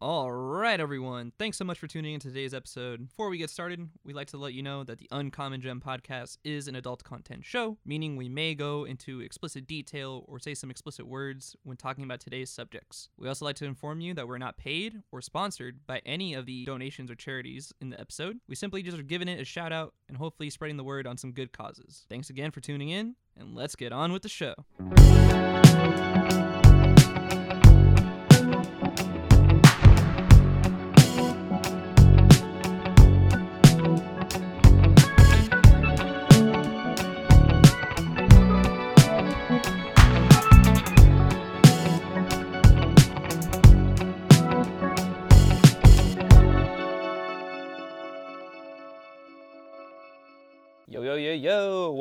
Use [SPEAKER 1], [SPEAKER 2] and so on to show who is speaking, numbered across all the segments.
[SPEAKER 1] All right, everyone. Thanks so much for tuning in to today's episode. Before we get started, we'd like to let you know that the Uncommon Gem podcast is an adult content show, meaning we may go into explicit detail or say some explicit words when talking about today's subjects. We also like to inform you that we're not paid or sponsored by any of the donations or charities in the episode. We simply just are giving it a shout out and hopefully spreading the word on some good causes. Thanks again for tuning in, and let's get on with the show.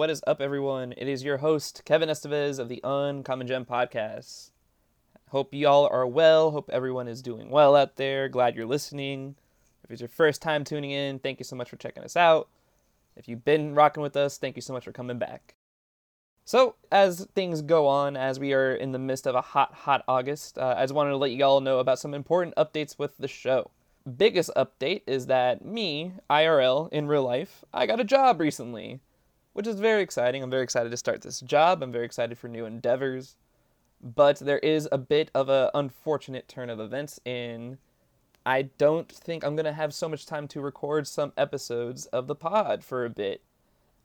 [SPEAKER 1] What is up, everyone? It is your host, Kevin Estevez of the Uncommon Gem Podcast. Hope y'all are well. Hope everyone is doing well out there. Glad you're listening. If it's your first time tuning in, thank you so much for checking us out. If you've been rocking with us, thank you so much for coming back. So, as things go on, as we are in the midst of a hot, hot August, uh, I just wanted to let you all know about some important updates with the show biggest update is that me, IRL, in real life, I got a job recently, which is very exciting. I'm very excited to start this job. I'm very excited for new endeavors. But there is a bit of an unfortunate turn of events in I don't think I'm going to have so much time to record some episodes of the pod for a bit.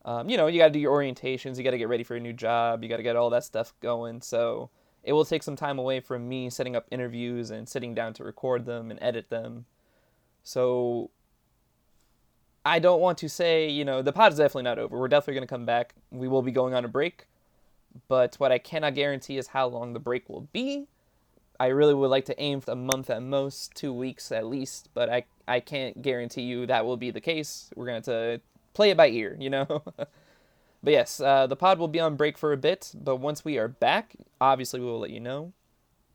[SPEAKER 1] Um, you know, you got to do your orientations, you got to get ready for a new job, you got to get all that stuff going. So it will take some time away from me setting up interviews and sitting down to record them and edit them. So I don't want to say, you know, the pod is definitely not over. We're definitely going to come back. We will be going on a break. But what I cannot guarantee is how long the break will be. I really would like to aim for a month at most, two weeks at least, but I, I can't guarantee you that will be the case. We're going to play it by ear, you know? but yes, uh, the pod will be on break for a bit, but once we are back, obviously we will let you know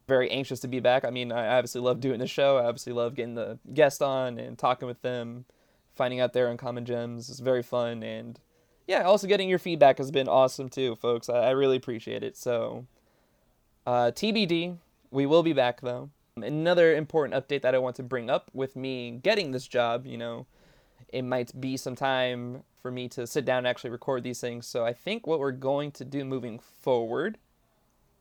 [SPEAKER 1] very anxious to be back. I mean, I obviously love doing the show. I obviously love getting the guest on and talking with them, finding out their uncommon gems. is very fun. And yeah, also getting your feedback has been awesome too, folks. I, I really appreciate it. So, uh, TBD, we will be back though. Another important update that I want to bring up with me getting this job, you know, it might be some time for me to sit down and actually record these things. So I think what we're going to do moving forward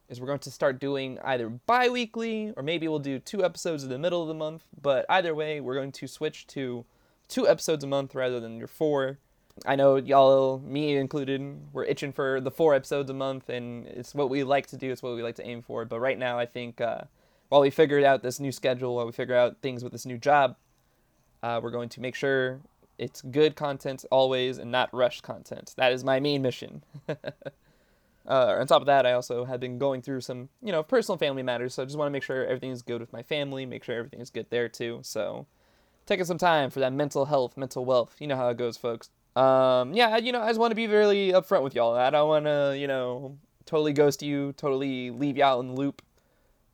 [SPEAKER 1] is we're going to start doing either bi-weekly or maybe we'll do two episodes in the middle of the month but either way we're going to switch to two episodes a month rather than your four i know y'all me included we're itching for the four episodes a month and it's what we like to do it's what we like to aim for but right now i think uh, while we figured out this new schedule while we figure out things with this new job uh, we're going to make sure it's good content always and not rushed content that is my main mission Uh, on top of that, I also have been going through some, you know, personal family matters. So I just want to make sure everything is good with my family, make sure everything is good there too. So taking some time for that mental health, mental wealth. You know how it goes, folks. Um, yeah, you know, I just want to be really upfront with y'all. I don't want to, you know, totally ghost you, totally leave you out in the loop,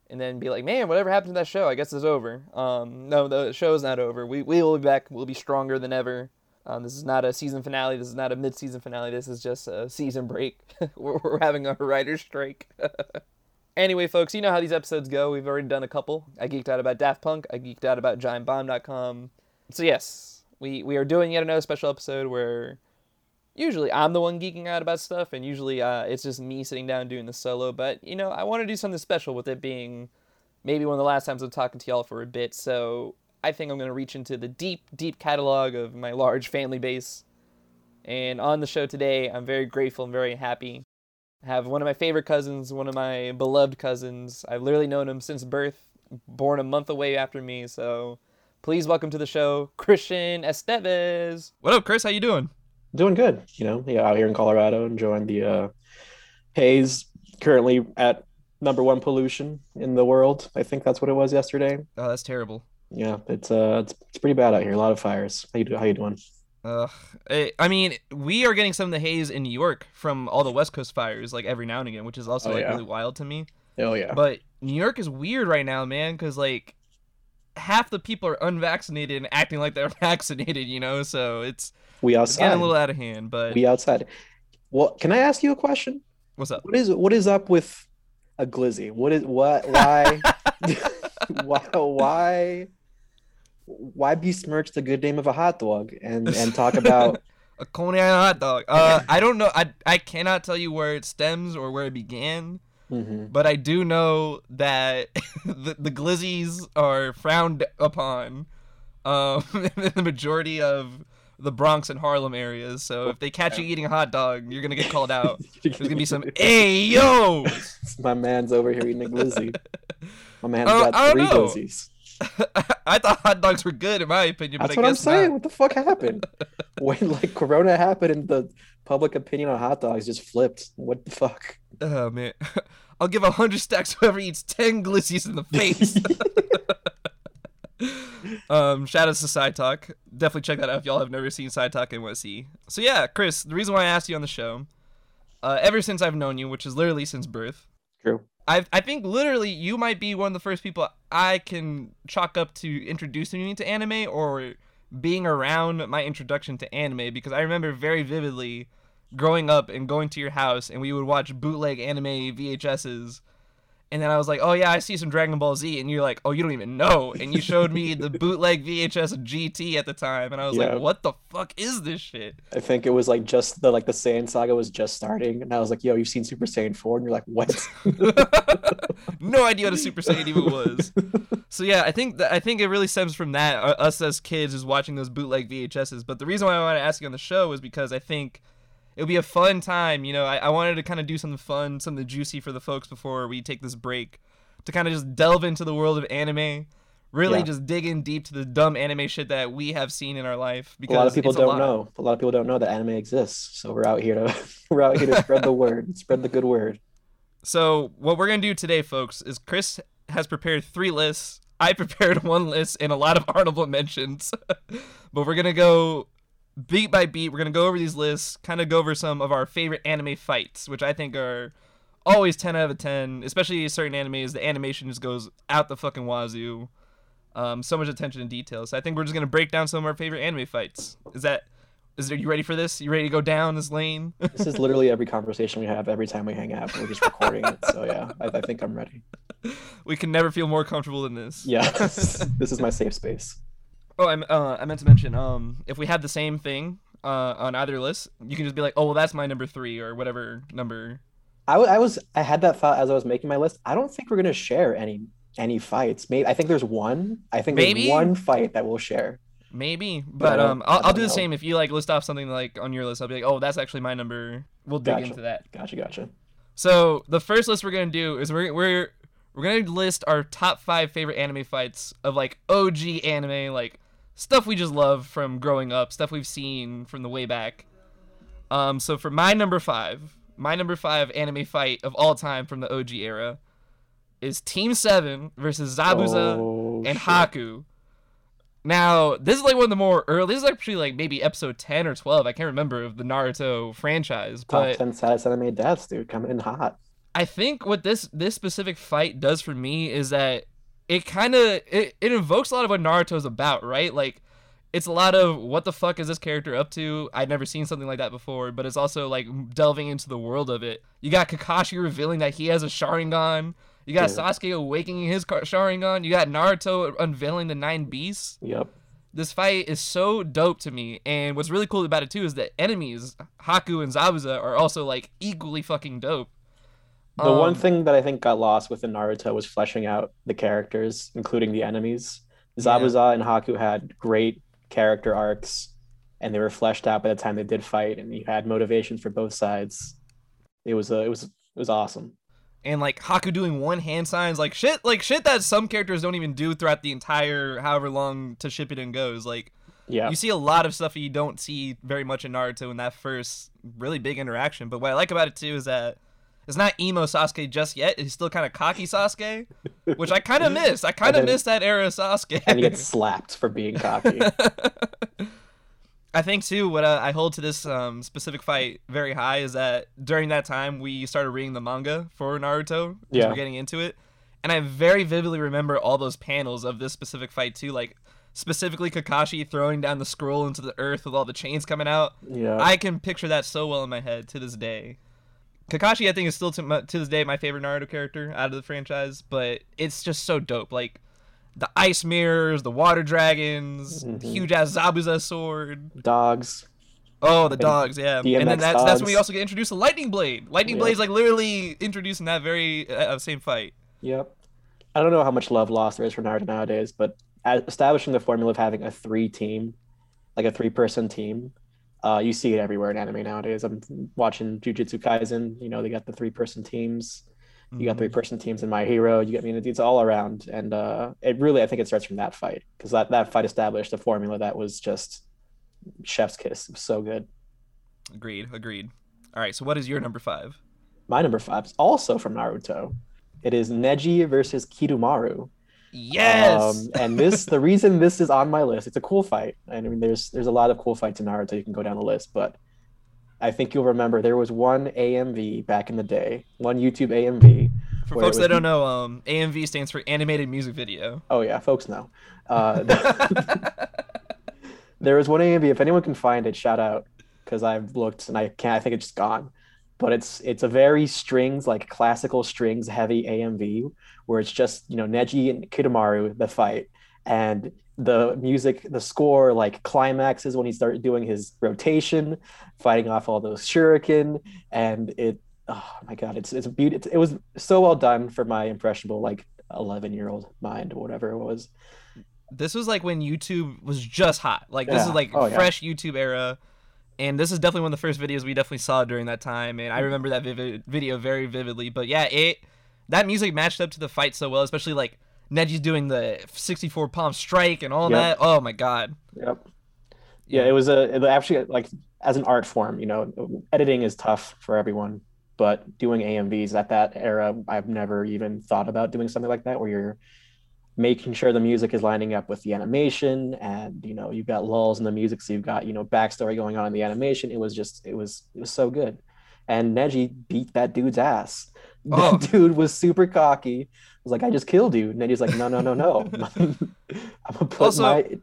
[SPEAKER 1] and then be like, man, whatever happened to that show? I guess it's over. Um, no, the show's not over. We we will be back. We'll be stronger than ever. Um, this is not a season finale. This is not a mid-season finale. This is just a season break. we're, we're having a writer's strike. anyway, folks, you know how these episodes go. We've already done a couple. I geeked out about Daft Punk. I geeked out about GiantBomb.com. So yes, we we are doing yet another special episode where usually I'm the one geeking out about stuff, and usually uh, it's just me sitting down doing the solo. But you know, I want to do something special with it being maybe one of the last times I'm talking to y'all for a bit. So I think I'm going to reach into the deep, deep catalog of my large family base. And on the show today, I'm very grateful and very happy. I have one of my favorite cousins, one of my beloved cousins. I've literally known him since birth, born a month away after me. So please welcome to the show, Christian Estevez.
[SPEAKER 2] What up, Chris? How you doing?
[SPEAKER 3] Doing good. You know, yeah, out here in Colorado, enjoying the uh, haze. Currently at number one pollution in the world. I think that's what it was yesterday.
[SPEAKER 2] Oh, that's terrible.
[SPEAKER 3] Yeah, it's uh, it's, it's pretty bad out here. A lot of fires. How you how you doing?
[SPEAKER 2] Uh, I mean, we are getting some of the haze in New York from all the West Coast fires, like every now and again, which is also
[SPEAKER 3] Oh,
[SPEAKER 2] like
[SPEAKER 3] yeah.
[SPEAKER 2] really wild to me.
[SPEAKER 3] Oh yeah.
[SPEAKER 2] But New York is weird right now, man, because like half the people are unvaccinated and acting like they're vaccinated, you know. So it's,
[SPEAKER 3] we
[SPEAKER 2] it's getting
[SPEAKER 3] outside.
[SPEAKER 2] a little out of hand. But
[SPEAKER 3] We outside. Well, can I ask you a question?
[SPEAKER 2] what's up?
[SPEAKER 3] What is what is up with a glizzy? What is what why why why why besmirch the good name of a hot dog and and talk about
[SPEAKER 1] A Coney Island hot dog. Uh, I don't know. I I cannot tell you where it stems or where it began,
[SPEAKER 3] Mhm.
[SPEAKER 1] but I do know that the, the glizzies are frowned upon um, in the majority of the Bronx and Harlem areas. So if they catch you eating a hot dog, you're gonna get called out. There's gonna be some hey yo.
[SPEAKER 3] my man's over here eating a glizzy. My man's
[SPEAKER 1] Uh,
[SPEAKER 3] got three
[SPEAKER 1] know.
[SPEAKER 3] glizzies.
[SPEAKER 1] I thought hot dogs were good in my opinion, but
[SPEAKER 3] That's
[SPEAKER 1] I
[SPEAKER 3] what I'm saying.
[SPEAKER 1] not.
[SPEAKER 3] What the fuck happened? when like Corona happened and the public opinion on hot dogs just flipped. What the fuck?
[SPEAKER 1] Oh man, I'll give a hundred stacks whoever eats ten glizzies in the face. um, shout out to Side Talk. Definitely check that out if y'all have never seen Side Talk and want to see. So yeah, Chris, the reason why I asked you on the show, uh, ever since I've known you, which is literally since birth,
[SPEAKER 3] True.
[SPEAKER 1] I I think literally you might be one of the first people I can chalk up to introducing me to anime or being around my introduction to anime because I remember very vividly growing up and going to your house and we would watch bootleg anime VHSs and then I was like, "Oh yeah, I see some Dragon Ball Z." And you're like, "Oh, you don't even know." And you showed me the bootleg VHS GT at the time and I was
[SPEAKER 3] Yeah.
[SPEAKER 1] like, "What the fuck is this shit?"
[SPEAKER 3] I think it was like just the like the Saiyan saga was just starting, and I was like, "Yo, you've seen Super Saiyan 4? And you're like, "What?"
[SPEAKER 1] no idea what a Super Saiyan even was. So yeah, I think that I think it really stems from that. uh, Us as kids is watching those bootleg VHSs. But the reason why I want to ask you on the show is because I think it would be a fun time. You know, I, I wanted to kind of do something fun, something juicy for the folks before we take this break to kind of just delve into the world of anime. Really,
[SPEAKER 3] Yeah.
[SPEAKER 1] just dig in deep to the dumb anime shit that we have seen in our life. Because a
[SPEAKER 3] lot of people don't
[SPEAKER 1] lot.
[SPEAKER 3] know. A lot of people don't know that anime exists. So we're out here to we're out here to spread the word, spread the good word.
[SPEAKER 1] So what we're gonna do today, folks, is Chris has prepared three lists. I prepared one list and a lot of honorable mentions, but we're gonna go beat by beat. We're gonna go over these lists, kind of go over some of our favorite anime fights, which I think are always ten out of ten. Especially certain animes, the animation just goes out the fucking wazoo. Um, so much attention to detail. So I think we're just gonna break down some of our favorite anime fights. Is that? Is there, you ready for this? You ready to go down this lane?
[SPEAKER 3] This is literally every conversation we have every time we hang out. We're just recording it. So yeah, I, I think I'm ready.
[SPEAKER 1] we can never feel more comfortable than this.
[SPEAKER 3] Yeah, this is my safe space.
[SPEAKER 1] Oh, I, uh, I meant to mention, um, if we had the same thing uh, on either list, you can just be like, oh, well, that's my number three or whatever number.
[SPEAKER 3] I, w- I was I had that thought as I was making my list. I don't think we're gonna share any any fights. Maybe I think there's one. I think
[SPEAKER 1] Maybe?
[SPEAKER 3] there's one fight that we'll share.
[SPEAKER 1] Maybe,
[SPEAKER 3] But
[SPEAKER 1] but um, I'll, I'll do the
[SPEAKER 3] know.
[SPEAKER 1] same. If you like list off something like on your list, I'll be like, oh, that's actually my number. We'll dig
[SPEAKER 3] Gotcha.
[SPEAKER 1] into that.
[SPEAKER 3] Gotcha, gotcha.
[SPEAKER 1] So the first list we're gonna do is we're we're we're gonna list our top five favorite anime fights of like OG anime, like stuff we just love from growing up, stuff we've seen from the way back. Um, so for my number five, my number five anime fight of all time from the OG era is Team Seven versus Zabuza
[SPEAKER 3] Oh,
[SPEAKER 1] and
[SPEAKER 3] shit.
[SPEAKER 1] Haku. Now, this is like one of the more early. This is actually like maybe episode ten or twelve. I can't remember of the Naruto franchise,
[SPEAKER 3] Top
[SPEAKER 1] but
[SPEAKER 3] ten saddest anime deaths, dude, coming in hot.
[SPEAKER 1] I think what this this specific fight does for me is that it kind of it, it invokes a lot of what Naruto's about, right? Like it's a lot of what the fuck is this character up to? I'd never seen something like that before, but it's also like delving into the world of it. You got Kakashi revealing that he has a Sharingan. You got
[SPEAKER 3] Dude.
[SPEAKER 1] Sasuke awakening his Sharingan. You got Naruto unveiling the nine beasts
[SPEAKER 3] Yep.
[SPEAKER 1] this fight is so dope to me and what's really cool about it too is that enemies haku and zabuza are also like equally fucking dope
[SPEAKER 3] The one
[SPEAKER 1] Um,
[SPEAKER 3] thing that I think got lost within Naruto was fleshing out the characters, including the enemies.
[SPEAKER 1] Yeah.
[SPEAKER 3] Zabuza and Haku had great character arcs, and they were fleshed out by the time they did fight, and you had motivations for both sides. It was uh, it was it was awesome.
[SPEAKER 1] and like haku doing one hand signs like shit like shit that some characters don't even do throughout the entire however long to ship it Shippuden goes like
[SPEAKER 3] Yeah,
[SPEAKER 1] you see a lot of stuff that you don't see very much in naruto in that first really big interaction but what i like about it too is that it's not emo Sasuke just yet. He's still kind of cocky Sasuke, which I kind of miss. I kind of miss that era of Sasuke.
[SPEAKER 3] and he gets slapped for being cocky.
[SPEAKER 1] I think too what I hold to this um, specific fight very high is that during that time we started reading the manga for Naruto.
[SPEAKER 3] Yeah.
[SPEAKER 1] we're getting into it, and I very vividly remember all those panels of this specific fight too, like specifically Kakashi throwing down the scroll into the earth with all the chains coming out.
[SPEAKER 3] Yeah,
[SPEAKER 1] I can picture that so well in my head to this day. Kakashi, I think, is still to, my, to this day my favorite Naruto character out of the franchise, but it's just so dope. Like the ice mirrors, the water dragons,
[SPEAKER 3] Mhm.
[SPEAKER 1] huge ass Zabuza sword.
[SPEAKER 3] Dogs.
[SPEAKER 1] Oh, the dogs, yeah. and then
[SPEAKER 3] DMX
[SPEAKER 1] that's that's when we also get introduced to Lightning Blade. Lightning
[SPEAKER 3] Yeah.
[SPEAKER 1] Blade's like literally introduced in that very uh, same fight.
[SPEAKER 3] Yep. I don't know how much love lost there is for Naruto nowadays, but establishing the formula of having a three team, like a three person team, uh, you see it everywhere in anime nowadays. I'm watching Jujutsu Kaisen. You know, they got the three person teams. You got
[SPEAKER 1] Mhm.
[SPEAKER 3] three person teams in My Hero. You get, I mean, it's all around, and uh, it really, I think, it starts from that fight because that that fight established a formula that was just chef's kiss. It was so good.
[SPEAKER 1] Agreed, agreed. All right, so what is your number five?
[SPEAKER 3] My number five is also from Naruto. It is Neji versus Kidomaru.
[SPEAKER 1] Yes.
[SPEAKER 3] Um, and this, the reason this is on my list, it's a cool fight. And I mean, there's there's a lot of cool fights in Naruto. You can go down the list, but I think you'll remember there was one AMV back in the day, one YouTube AMV.
[SPEAKER 1] For folks that don't know, um, AMV stands for animated music video.
[SPEAKER 3] Oh yeah, folks know. Uh, there was one AMV. If anyone can find it, shout out because I've looked and I can't. I think it's just gone. But it's it's a very strings like classical strings heavy AMV where it's just you know Neji and Kidomaru the fight and the music the score like climaxes when he started doing his rotation fighting off all those shuriken and it oh my god it's it's a beauty it was so well done for my impressionable like 11 year old mind or whatever it was
[SPEAKER 1] this was like when YouTube was just hot. Like this is like
[SPEAKER 3] Oh, yeah.
[SPEAKER 1] fresh YouTube era. And this is definitely one of the first videos we definitely saw during that time. And I
[SPEAKER 3] Mm-hmm.
[SPEAKER 1] remember that vivid video very vividly. But yeah, it that music matched up to the fight so well, especially like Neji's doing the 64 palm strike and all
[SPEAKER 3] Yep.
[SPEAKER 1] that. Oh my god.
[SPEAKER 3] Yep. Yeah, it was a it actually like as an art form, you know, editing is tough for everyone, but doing AMVs at that era, I've never even thought about doing something like that where you're making sure the music is lining up with the animation and you know you've got lulls in the music so you've got you know backstory going on in the animation it was just it was it was so good and neji beat that dude's ass that
[SPEAKER 1] Oh.
[SPEAKER 3] dude was super cocky was like i just killed you and then he's like no no no no i'm gonna put
[SPEAKER 1] Also,
[SPEAKER 3] my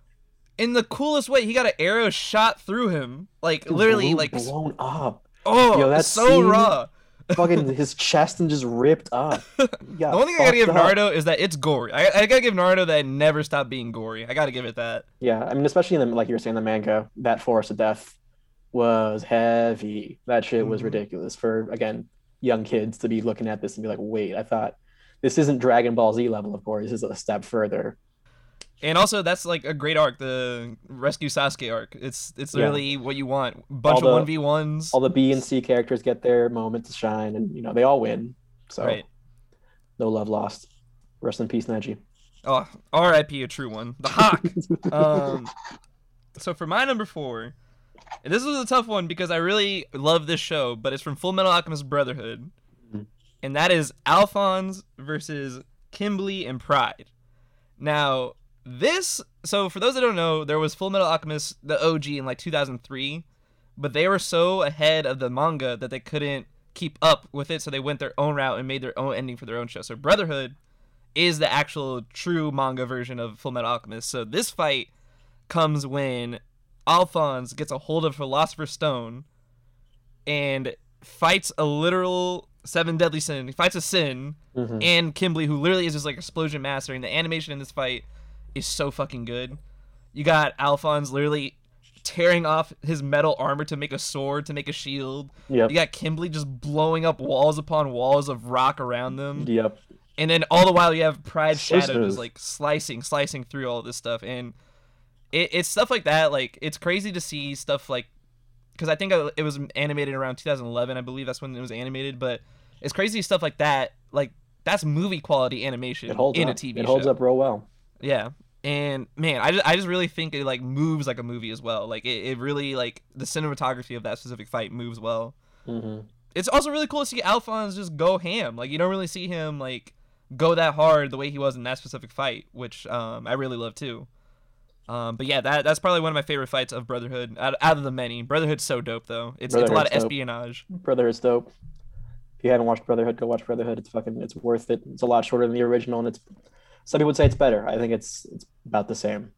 [SPEAKER 1] In the coolest way, he got an arrow shot through him. Like
[SPEAKER 3] Dude,
[SPEAKER 1] literally like
[SPEAKER 3] blown up.
[SPEAKER 1] oh,
[SPEAKER 3] Yo, that
[SPEAKER 1] it's so raw.
[SPEAKER 3] Fucking his chest and just ripped up. Yeah,
[SPEAKER 1] The only thing I gotta give
[SPEAKER 3] up.
[SPEAKER 1] Naruto is that it's gory. I, I gotta give Naruto that it never stopped being gory. I gotta give it that.
[SPEAKER 3] Yeah, I mean, especially in the like you were saying, the manga, that forest of death was heavy. That shit was
[SPEAKER 1] Mhm.
[SPEAKER 3] ridiculous for again young kids to be looking at this and be like, wait, I thought this isn't Dragon Ball Z level of course. This is a step further.
[SPEAKER 1] And also, that's like a great arc, the Rescue Sasuke arc. It's it's
[SPEAKER 3] Yeah.
[SPEAKER 1] really what you want. Bunch
[SPEAKER 3] All
[SPEAKER 1] of one v ones.
[SPEAKER 3] All the B and C characters get their moment to shine, and you know they all win. So
[SPEAKER 1] Right.
[SPEAKER 3] no love lost. Rest in peace, Neji.
[SPEAKER 1] Oh, R.I.P. a true one. The Hawk. um, so for my number four, and this was a tough one because I really love this show, but it's from Full Metal Alchemist Brotherhood,
[SPEAKER 3] Mhm.
[SPEAKER 1] and that is Alphonse versus Kimblee and Pride. Now, this so for those that don't know, there was Full Metal Alchemist the OG in like 2003, but they were so ahead of the manga that they couldn't keep up with it, so they went their own route and made their own ending for their own show. So Brotherhood is the actual true manga version of Full Metal Alchemist. So this fight comes when Alphonse gets a hold of Philosopher's Stone and fights a literal seven deadly sin. He fights a sin
[SPEAKER 3] Mhm.
[SPEAKER 1] and Kimblee, who literally is just like explosion master. And the animation in this fight is so fucking good. You got Alphonse literally tearing off his metal armor to make a sword, to make a shield.
[SPEAKER 3] Yep.
[SPEAKER 1] You got Kimblee just blowing up walls upon walls of rock around them.
[SPEAKER 3] Yep.
[SPEAKER 1] And then all the while you have Pride Shadow just like slicing, slicing through all this stuff, and it, it's stuff like that. Like it's crazy to see stuff like because I think it was animated around 2011. I believe that's when it was animated. But it's crazy stuff like that. Like that's movie quality animation in
[SPEAKER 3] up.
[SPEAKER 1] a TV
[SPEAKER 3] it
[SPEAKER 1] show.
[SPEAKER 3] holds up real well.
[SPEAKER 1] Yeah. And man, I just, I just really think it like moves like a movie as well. Like it, it really like the cinematography of that specific fight moves well
[SPEAKER 3] hmm
[SPEAKER 1] it's also really cool to see Alphonse just go ham. Like you don't really see him like go that hard the way he was in that specific fight, which um, I really love too. Um, but yeah, that that's probably one of my favorite fights of Brotherhood out, out of the many. Brotherhood's so dope though. It's it's a lot of
[SPEAKER 3] dope.
[SPEAKER 1] espionage.
[SPEAKER 3] Brotherhood's dope. If you haven't watched Brotherhood, go watch Brotherhood. It's fucking it's worth it. It's a lot shorter than the original, and it's some people would say it's better. I think it's it's about the same.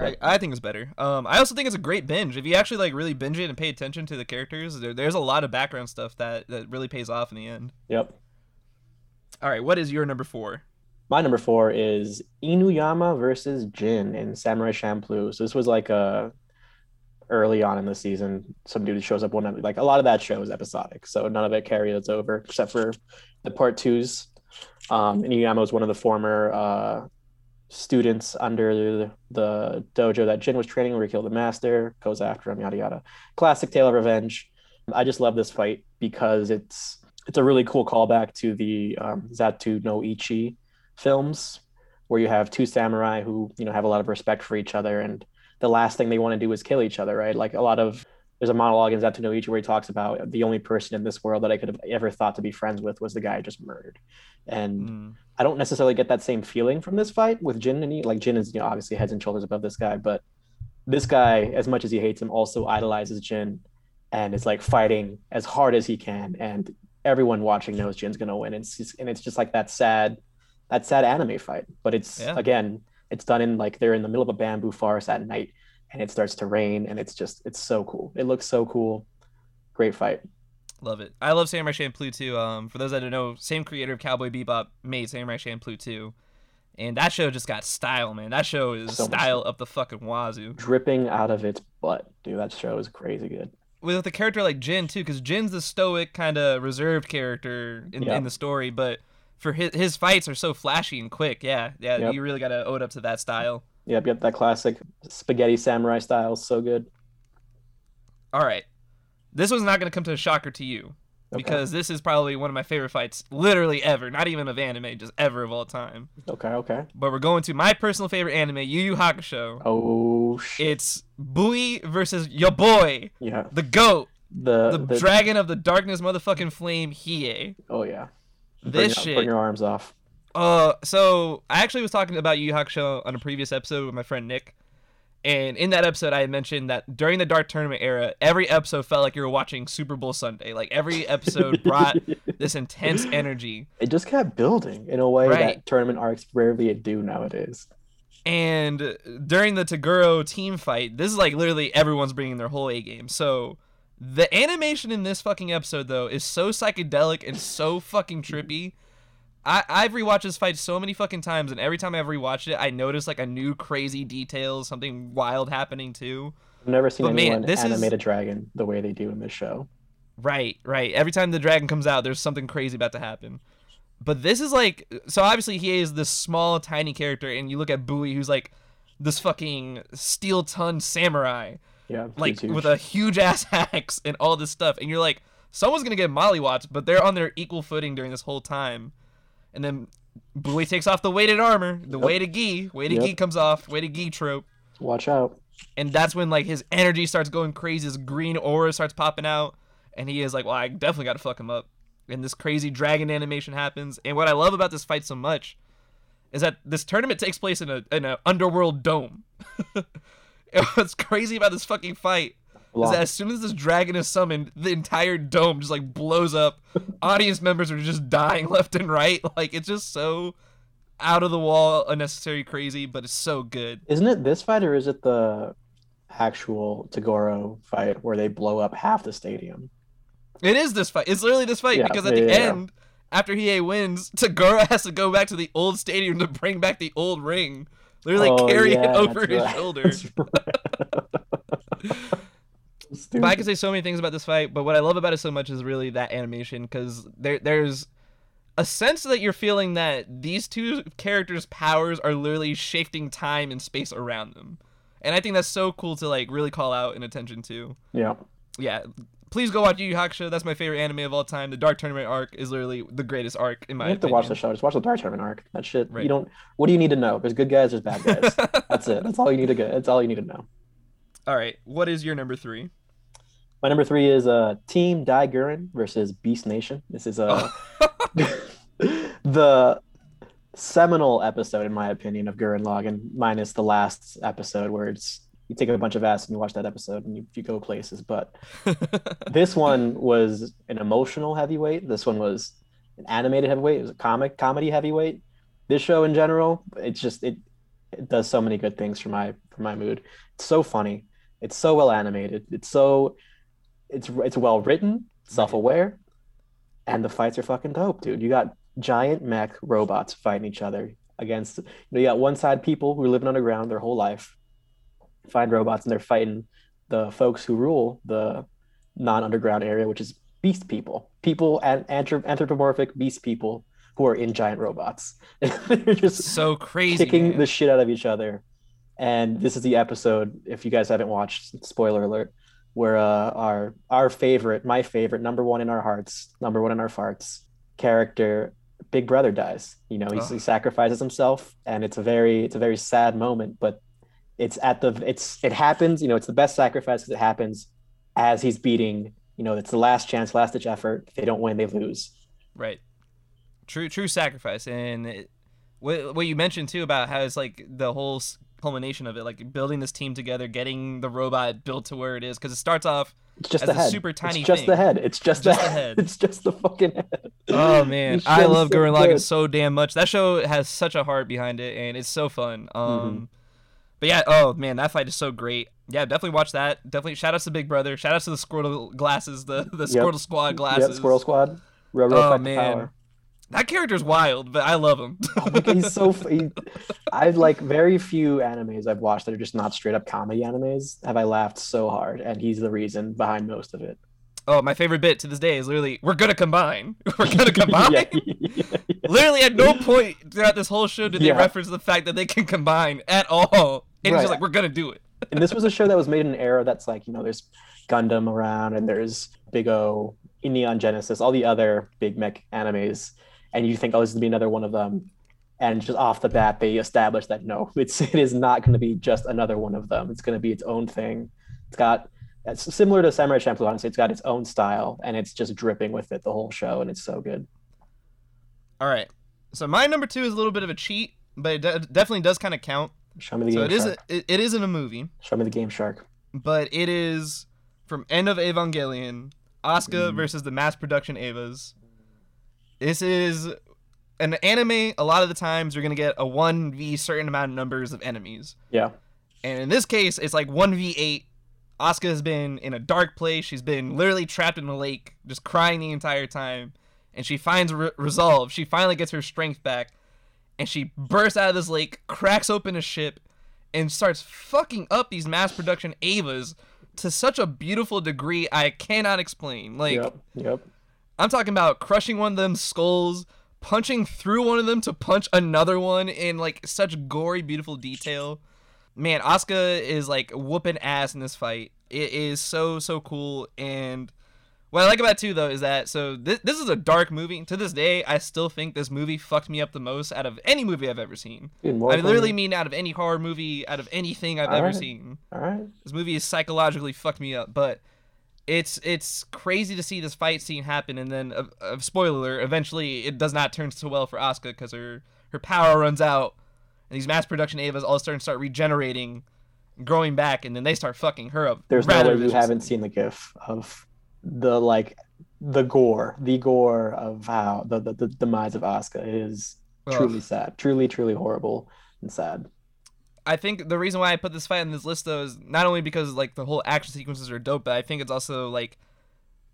[SPEAKER 1] I, I think it's better. Um, I also think it's a great binge. If you actually like really binge it and pay attention to the characters, there, there's a lot of background stuff that that really pays off in the end.
[SPEAKER 3] Yep.
[SPEAKER 1] All right, what is your number four?
[SPEAKER 3] My number four is Inuyama versus Jin in Samurai Champloo. So this was like a early on in the season. Some dude shows up one night. Like a lot of that show is episodic, so none of it carries over except for the part twos. Um, Inuyama was one of the former uh, students under the, the dojo that Jin was training, where he killed the master, goes after him, yada yada. Classic tale of revenge. I just love this fight because it's it's a really cool callback to the um, Zatu no Ichi films, where you have two samurai who you know have a lot of respect for each other, and the last thing they want to do is kill each other, right? Like a lot of there's a monologue in Zatu no Ichi where he talks about the only person in this world that I could have ever thought to be friends with was the guy I just murdered, and
[SPEAKER 1] Mm.
[SPEAKER 3] I don't necessarily get that same feeling from this fight with Jin and he. Like Jin is you know obviously heads and shoulders above this guy, but this guy, as much as he hates him, also idolizes Jin, and is like fighting as hard as he can. And everyone watching knows Jin's gonna win. And it's just, and it's just like that sad, that sad anime fight. But it's
[SPEAKER 1] Yeah.
[SPEAKER 3] again, it's done in like they're in the middle of a bamboo forest at night, and it starts to rain, and it's just it's so cool. It looks so cool. Great fight.
[SPEAKER 1] Love it. I love Samurai Champloo too. Um, for those that don't know, same creator of Cowboy Bebop made Samurai Champloo too, and that show just got style, man. That show is
[SPEAKER 3] So
[SPEAKER 1] style up the fucking wazoo.
[SPEAKER 3] Dripping out of its butt, dude. That show is crazy good.
[SPEAKER 1] With a character like Jin too, because Jin's the stoic kind of reserved character in,
[SPEAKER 3] Yeah.
[SPEAKER 1] in the story, but for his his fights are so flashy and quick. Yeah, yeah,
[SPEAKER 3] Yep.
[SPEAKER 1] you really gotta owe it up to that style.
[SPEAKER 3] Yep, yep. That classic spaghetti samurai style, so good.
[SPEAKER 1] All right, this was not gonna come to a shocker to you.
[SPEAKER 3] Okay.
[SPEAKER 1] Because this is probably one of my favorite fights, literally ever. Not even of anime, just ever of all time.
[SPEAKER 3] Okay, okay.
[SPEAKER 1] But we're going to my personal favorite anime, Yu Yu Hakusho.
[SPEAKER 3] Oh shit.
[SPEAKER 1] It's Bui versus your boy,
[SPEAKER 3] Yeah.
[SPEAKER 1] the goat,
[SPEAKER 3] The,
[SPEAKER 1] the,
[SPEAKER 3] the,
[SPEAKER 1] dragon of the darkness, motherfucking flame, Hiei.
[SPEAKER 3] Oh yeah.
[SPEAKER 1] This
[SPEAKER 3] your-
[SPEAKER 1] shit.
[SPEAKER 3] Bring your arms off.
[SPEAKER 1] Uh, so I actually was talking about Yu Yu Hakusho on a previous episode with my friend Nick, and in that episode I had mentioned that during the Dark Tournament era, every episode felt like you were watching Super Bowl Sunday. Like every episode brought this intense energy.
[SPEAKER 3] It just kept building in a way
[SPEAKER 1] Right.
[SPEAKER 3] that tournament arcs rarely do nowadays.
[SPEAKER 1] And during the Toguro team fight, this is like literally everyone's bringing their whole A game. So the animation in this fucking episode though is so psychedelic and so fucking trippy. I I've rewatched this fight so many fucking times, and every time I've rewatched it, I notice like a new crazy detail, something wild happening too.
[SPEAKER 3] I've never seen
[SPEAKER 1] But man,
[SPEAKER 3] anyone
[SPEAKER 1] this is-
[SPEAKER 3] animate a dragon the way they do in this show.
[SPEAKER 1] Right, right. Every time the dragon comes out, there's something crazy about to happen. But this is like so obviously he is this small, tiny character, and you look at Bui, who's like this fucking steel ton samurai,
[SPEAKER 3] Yeah.
[SPEAKER 1] like
[SPEAKER 3] huge.
[SPEAKER 1] with a huge ass axe and all this stuff, and you're like, someone's gonna get mollywatched, but they're on their equal footing during this whole time. And then Bui takes off the weighted armor, the
[SPEAKER 3] Yep.
[SPEAKER 1] weighted gi, weighted
[SPEAKER 3] Yep.
[SPEAKER 1] gi comes off, weighted gi trope
[SPEAKER 3] Watch out.
[SPEAKER 1] and that's when like his energy starts going crazy his green aura starts popping out and he is like well i definitely gotta fuck him up and this crazy dragon animation happens and what i love about this fight so much is that this tournament takes place in a in an underworld dome and what's crazy about this fucking fight is that as soon as this dragon is summoned the entire dome just like blows up audience members are just dying left and right like it's just so out of the wall unnecessary crazy but it's so good
[SPEAKER 3] Isn't it this fight or is it the actual Toguro fight where they blow up half the stadium?
[SPEAKER 1] It is this fight. It's literally this fight
[SPEAKER 3] Yeah,
[SPEAKER 1] because at
[SPEAKER 3] yeah,
[SPEAKER 1] the
[SPEAKER 3] yeah.
[SPEAKER 1] end, after Hiei wins, Toguro has to go back to the old stadium to bring back the old ring. Literally
[SPEAKER 3] Oh,
[SPEAKER 1] carry
[SPEAKER 3] yeah,
[SPEAKER 1] it over
[SPEAKER 3] that's
[SPEAKER 1] his
[SPEAKER 3] right.
[SPEAKER 1] shoulder.
[SPEAKER 3] Right.
[SPEAKER 1] But I can say so many things about this fight, but what I love about it so much is really that animation because there there's a sense that you're feeling that these two characters' powers are literally shifting time and space around them. And I think that's so cool to like really call out and attention to.
[SPEAKER 3] yeah.
[SPEAKER 1] Yeah. Please go watch Yu Yu Hakusho. That's my favorite anime of all time. The Dark Tournament arc is literally the greatest arc in my
[SPEAKER 3] You have to watch the show. Just watch the Dark Tournament arc. That shit.
[SPEAKER 1] Right.
[SPEAKER 3] You don't. What do you need to know? There's good guys. There's bad guys. That's it. That's all you need to get. That's all you need to know.
[SPEAKER 1] All right. What is your number three?
[SPEAKER 3] My number three is uh, Team Dai-Gurren versus Beast Nation. This is uh, the seminal episode, in my opinion, of Gurren Lagann, minus the last episode where it's you take a bunch of ass and you watch that episode and you, you go places. But this one was an emotional heavyweight. This one was an animated heavyweight. It was a comic comedy heavyweight. This show in general, it's just it it does so many good things for my for my mood. It's so funny. It's so well animated. It's so it's it's well written, self aware, and the fights are fucking dope, dude. You got giant mech robots fighting each other against you know you got one side people who are living underground their whole life, find robots and they're fighting the folks who rule the non-underground area, which is beast people, people and anthropomorphic beast people who are in giant robots. they're
[SPEAKER 1] just so crazy,
[SPEAKER 3] kicking
[SPEAKER 1] man.
[SPEAKER 3] the shit out of each other. And this is the episode. If you guys haven't watched, spoiler alert, where uh, our our favorite, my favorite, number one in our hearts, number one in our farts, character, Big Brother dies. You know, oh. he sacrifices himself, and it's a very it's a very sad moment. But it's at the it's it happens. You know, it's the best sacrifice because it happens as he's beating. You know, it's the last chance, last ditch effort. If they don't win, they lose.
[SPEAKER 1] Right. True, true sacrifice, and it, what what you mentioned too about how it's like the whole culmination of it, like building this team together, getting the robot built to where it is, because it starts off
[SPEAKER 3] it's just the head.
[SPEAKER 1] super tiny.
[SPEAKER 3] It's just
[SPEAKER 1] thing.
[SPEAKER 3] the head. It's just, just the, head. It's just the fucking head.
[SPEAKER 1] Oh man, I love so Gurren Lagann so damn much. That show has such a heart behind it, and it's so fun. Um, mm-hmm. But yeah, oh man, that fight is so great. Yeah, definitely watch that. Definitely shout outs to Big Brother. Shout outs to the Squirtle glasses, the the Squirtle yep. Squad glasses.
[SPEAKER 3] Yep, Squirrel Squad. Oh man. Power.
[SPEAKER 1] That character's wild, but I love him.
[SPEAKER 3] oh, he's so. He, I've like very few animes I've watched that are just not straight up comedy animes. Have I laughed so hard, and he's the reason behind most of it.
[SPEAKER 1] Oh, my favorite bit to this day is literally, "We're gonna combine. We're gonna combine." yeah, yeah, yeah. Literally, at no point throughout this whole show did they reference the fact that they can combine at all. And right. he's just like, "We're gonna do it."
[SPEAKER 3] and this was a show that was made in an era that's like, you know, there's Gundam around, and there's Big O, Neon Genesis, all the other big mech animes and you think, oh, this is gonna be another one of them. And just off the bat, they establish that no, it's it is not going to be just another one of them. It's going to be its own thing. It's got it's similar to Samurai Champloo. Honestly, it's got its own style, and it's just dripping with it the whole show, and it's so good.
[SPEAKER 1] All right, so my number two is a little bit of a cheat, but it de- definitely does kind of count.
[SPEAKER 3] Show me the game.
[SPEAKER 1] So it
[SPEAKER 3] shark.
[SPEAKER 1] is. A, it, it isn't a movie.
[SPEAKER 3] Show me the Game Shark.
[SPEAKER 1] But it is from End of Evangelion, Asuka mm. versus the mass production Evas. This is an anime, a lot of the times you're gonna get a one v certain amount of numbers of enemies.
[SPEAKER 3] Yeah.
[SPEAKER 1] And in this case, it's like one v eight. Asuka has been in a dark place. She's been literally trapped in the lake, just crying the entire time. And she finds re- resolve. She finally gets her strength back, and she bursts out of this lake, cracks open a ship, and starts fucking up these mass production Evas to such a beautiful degree I cannot explain. Like,
[SPEAKER 3] yep, yep.
[SPEAKER 1] I'm talking about crushing one of them skulls, punching through one of them to punch another one in like such gory, beautiful detail. Man, Asuka is like whooping ass in this fight. It is so so cool and what I like about it too though is that so this this is a dark movie. To this day, I still think this movie fucked me up the most out of any movie I've ever seen. I literally mean out of any horror movie, out of anything I've All ever
[SPEAKER 3] right.
[SPEAKER 1] seen.
[SPEAKER 3] All right.
[SPEAKER 1] This movie is psychologically fucked me up, but it's it's crazy to see this fight scene happen, and then uh, uh, spoiler, eventually it does not turn so well for Asuka because her her power runs out, and these mass production Evas all start to start regenerating, growing back, and then they start fucking her up.
[SPEAKER 3] There's no way you haven't seen the GIF of the like the gore, the gore of how the the, the demise of Asuka is truly sad, truly truly horrible and sad.
[SPEAKER 1] I think the reason why I put this fight on this list though is not only because like the whole action sequences are dope, but I think it's also like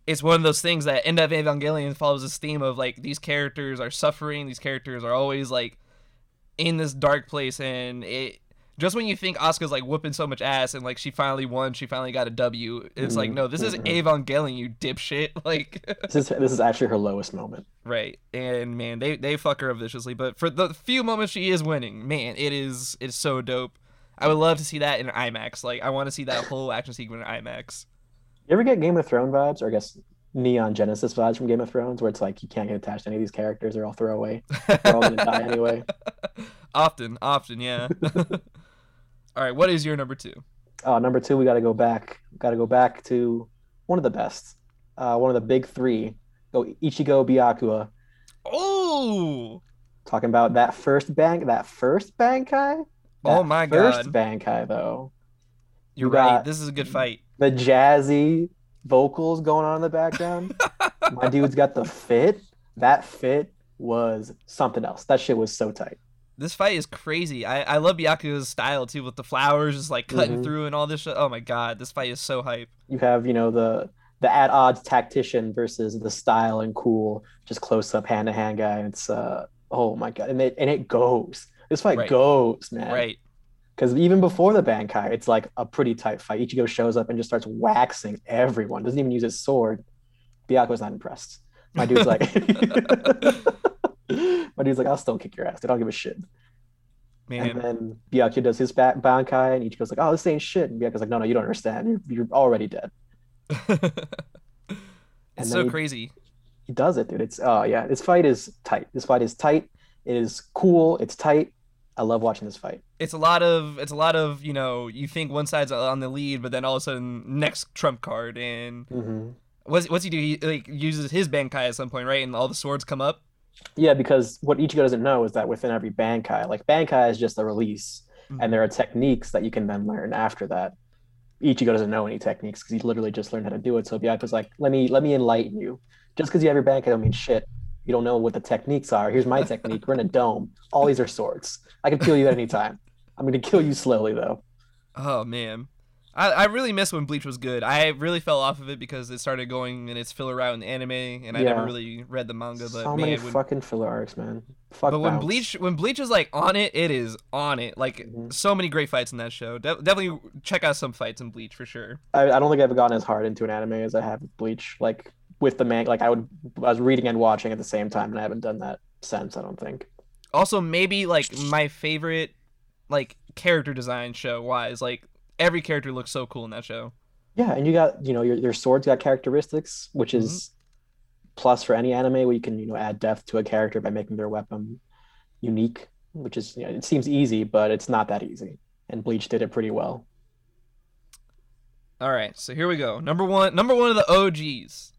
[SPEAKER 1] it's one of those things that End of Evangelion follows this theme of like these characters are suffering, these characters are always like in this dark place, and it just when you think Asuka's like whooping so much ass and like she finally won, she finally got a W. It's mm-hmm. like no, this is mm-hmm. Evangelion, you dipshit. Like
[SPEAKER 3] this is this is actually her lowest moment.
[SPEAKER 1] Right, and man, they they fuck her up viciously. But for the few moments she is winning, man, it is it's so dope. I would love to see that in IMAX. Like I want to see that whole action sequence in IMAX.
[SPEAKER 3] You ever get Game of Thrones vibes, or I guess Neon Genesis vibes from Game of Thrones, where it's like you can't get attached to any of these characters; they're all throwaway. They're all gonna die anyway.
[SPEAKER 1] Often, often, yeah. All right, what is your number two?
[SPEAKER 3] Uh, number two, we got to go back. Got to go back to one of the best, uh, one of the big three. Go Ichigo Byakuya.
[SPEAKER 1] Oh,
[SPEAKER 3] talking about that first bank, that first Bankai.
[SPEAKER 1] oh my
[SPEAKER 3] first
[SPEAKER 1] god,
[SPEAKER 3] first Bankai though.
[SPEAKER 1] You're you right. This is a good fight.
[SPEAKER 3] The jazzy vocals going on in the background. my dude's got the fit. That fit was something else. That shit was so tight
[SPEAKER 1] this fight is crazy. I, I love Byakuya's style too, with the flowers just like cutting mm-hmm. through and all this shit. Oh my god, this fight is so hype.
[SPEAKER 3] You have you know the the at odds tactician versus the style and cool, just close up hand to hand guy. It's uh oh my god, and it and it goes. This fight
[SPEAKER 1] Right.
[SPEAKER 3] goes, man.
[SPEAKER 1] Right.
[SPEAKER 3] Because even before the Bankai, it's like a pretty tight fight. Ichigo shows up and just starts waxing everyone. Doesn't even use his sword. Byaku's not impressed. My dude's like, my dude's like, I'll still kick your ass. Dude, I don't give a shit.
[SPEAKER 1] Man.
[SPEAKER 3] And then Byaku does his back Bankai, and Ichigo's like, oh, this ain't shit. And Byaku's like, no, no, you don't understand. You're, you're already dead.
[SPEAKER 1] it's so
[SPEAKER 3] he-
[SPEAKER 1] crazy.
[SPEAKER 3] He does it, dude. It's oh yeah, this fight is tight. This fight is tight. It is cool. It's tight. I love watching this fight.
[SPEAKER 1] It's a lot of it's a lot of, you know, you think one side's on the lead, but then all of a sudden next trump card and
[SPEAKER 3] hmm
[SPEAKER 1] what's what's he do? He like uses his Bankai at some point, right? And all the swords come up.
[SPEAKER 3] Yeah, because what Ichigo doesn't know is that within every Bankai, like Bankai is just a release,
[SPEAKER 1] Mhm.
[SPEAKER 3] and there are techniques that you can then learn after that. Ichigo doesn't know any techniques because he literally just learned how to do it. So Byaku's like, let me let me enlighten you. Just because you have your Bankai don't mean shit. You don't know what the techniques are. Here's my technique. We're in a dome. All these are swords. I can kill you at any time. I'm gonna kill you slowly though.
[SPEAKER 1] Oh man. I, I really miss when Bleach was good. I really fell off of it because it started going in its filler route in anime, and I never really read the manga. But
[SPEAKER 3] so
[SPEAKER 1] man,
[SPEAKER 3] many
[SPEAKER 1] when,
[SPEAKER 3] fucking filler arcs, man. Fuck
[SPEAKER 1] but when. Bleach when Bleach is like on it, it is on it. Like
[SPEAKER 3] Mhm.
[SPEAKER 1] so many great fights in that show. De- definitely check out some fights in Bleach for sure.
[SPEAKER 3] I, I don't think I've gotten as hard into an anime as I have with Bleach. Like with the man, like I would, I was reading and watching at the same time, and I haven't done that since. I don't think.
[SPEAKER 1] Also, maybe like my favorite like character design show wise, like every character looks so cool in that show.
[SPEAKER 3] Yeah, and you got, you know, your your swords got characteristics, which is plus for any anime where you can, you know, add depth to a character by making their weapon unique, which is, you know, it seems easy, but it's not that easy. And Bleach did it pretty well.
[SPEAKER 1] All right, so here we go. Number one, number one of the OGs.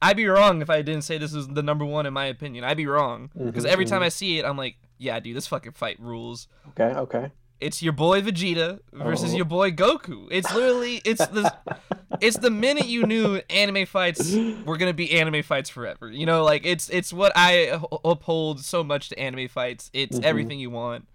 [SPEAKER 1] I'd be wrong if I didn't say this is the number one in my opinion. I'd be wrong because
[SPEAKER 3] Mhm,
[SPEAKER 1] every time
[SPEAKER 3] mhm.
[SPEAKER 1] I see it, I'm like, yeah, dude, this fucking fight rules.
[SPEAKER 3] Okay, okay.
[SPEAKER 1] It's your boy Vegeta versus
[SPEAKER 3] Oh.
[SPEAKER 1] your boy Goku. It's literally it's the it's the minute you knew anime fights were gonna be anime fights forever. You know, like it's it's what I uphold so much to anime fights. It's
[SPEAKER 3] Mhm.
[SPEAKER 1] everything you want.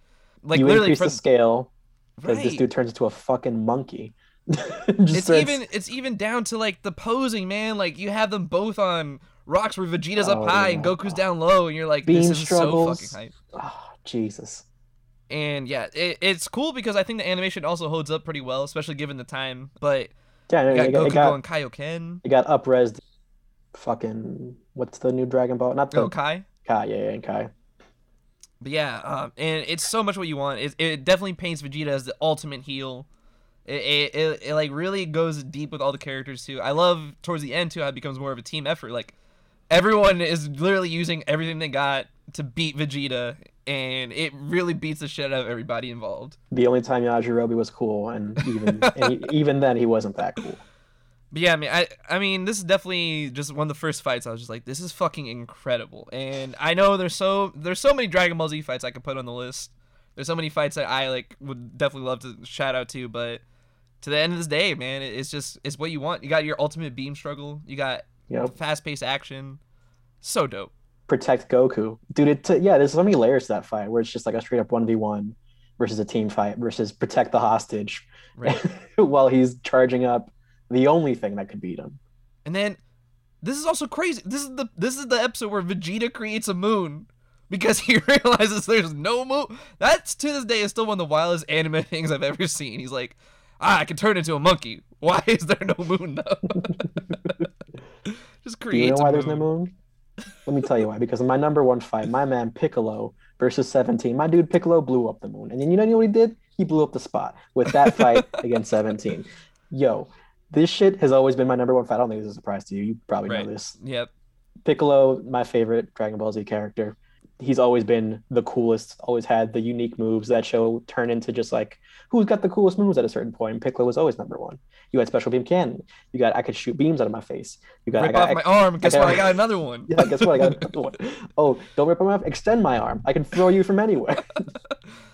[SPEAKER 1] Like
[SPEAKER 3] you
[SPEAKER 1] literally
[SPEAKER 3] increase
[SPEAKER 1] from
[SPEAKER 3] the scale because this dude turns into a fucking monkey.
[SPEAKER 1] It's
[SPEAKER 3] starts-
[SPEAKER 1] even it's even down to like the posing, man. Like you have them both on rocks where Vegeta's up
[SPEAKER 3] Oh,
[SPEAKER 1] high and. Goku's down low, and you're like,
[SPEAKER 3] Beam
[SPEAKER 1] this is
[SPEAKER 3] struggles.
[SPEAKER 1] so fucking hype.
[SPEAKER 3] Oh, Jesus.
[SPEAKER 1] And yeah, it, it's cool because I think the animation also holds up pretty well, especially given the time. But
[SPEAKER 3] Yeah,
[SPEAKER 1] you
[SPEAKER 3] it
[SPEAKER 1] got Goku
[SPEAKER 3] it got,
[SPEAKER 1] going Kaioken.
[SPEAKER 3] it got up-resed. Fucking what's the new Dragon Ball? Not the
[SPEAKER 1] Oh, Kai.
[SPEAKER 3] Kai, yeah, yeah, and Kai.
[SPEAKER 1] But yeah, um, and it's so much what you want. It, it definitely paints Vegeta as the ultimate heel. It, it, it, it like really goes deep with all the characters too. I love towards the end too how it becomes more of a team effort. Like everyone is literally using everything they got to beat Vegeta, and it really beats the shit out of everybody involved.
[SPEAKER 3] The only time Yajirobe was cool, and even and he, even then he wasn't that cool.
[SPEAKER 1] But yeah, I mean, I I mean, this is definitely just one of the first fights. I was just like, this is fucking incredible. And I know there's so there's so many Dragon Ball Z fights I could put on the list. There's so many fights that I like would definitely love to shout out to, but to the end of this day, man, it's just it's what you want. You got your ultimate beam struggle. You got
[SPEAKER 3] know,
[SPEAKER 1] fast paced action. So dope.
[SPEAKER 3] Protect Goku, dude. It t- yeah, there's so many layers to that fight where it's just like a straight up one v one versus a team fight versus protect the hostage
[SPEAKER 1] Right.
[SPEAKER 3] while he's charging up the only thing that could beat him.
[SPEAKER 1] And then this is also crazy. This is the this is the episode where Vegeta creates a moon because he realizes there's no moon. That's to this day is still one of the wildest anime things I've ever seen. He's like, ah, I can turn into a monkey. Why is there no moon though? Just create.
[SPEAKER 3] Do you know why
[SPEAKER 1] a
[SPEAKER 3] there's no
[SPEAKER 1] moon.
[SPEAKER 3] Let me tell you why. Because in my number one fight, my man Piccolo versus 17, my dude Piccolo blew up the moon. And then you know what he did? He blew up the spot with that fight against 17. Yo, this shit has always been my number one fight. I don't think this is a surprise to you. You probably
[SPEAKER 1] Right.
[SPEAKER 3] know this.
[SPEAKER 1] Yep.
[SPEAKER 3] Piccolo, my favorite Dragon Ball Z character. He's always been the coolest, always had the unique moves that show turn into just like who's got the coolest moves at a certain point. Piccolo was always number one. You had special beam cannon. You got I could shoot beams out of my face. You got I
[SPEAKER 1] Rip
[SPEAKER 3] got
[SPEAKER 1] off my arm. Guess
[SPEAKER 3] got-
[SPEAKER 1] what? I got another one.
[SPEAKER 3] yeah, guess what? I got another one. Oh, don't rip my arm. Extend my arm. I can throw you from anywhere.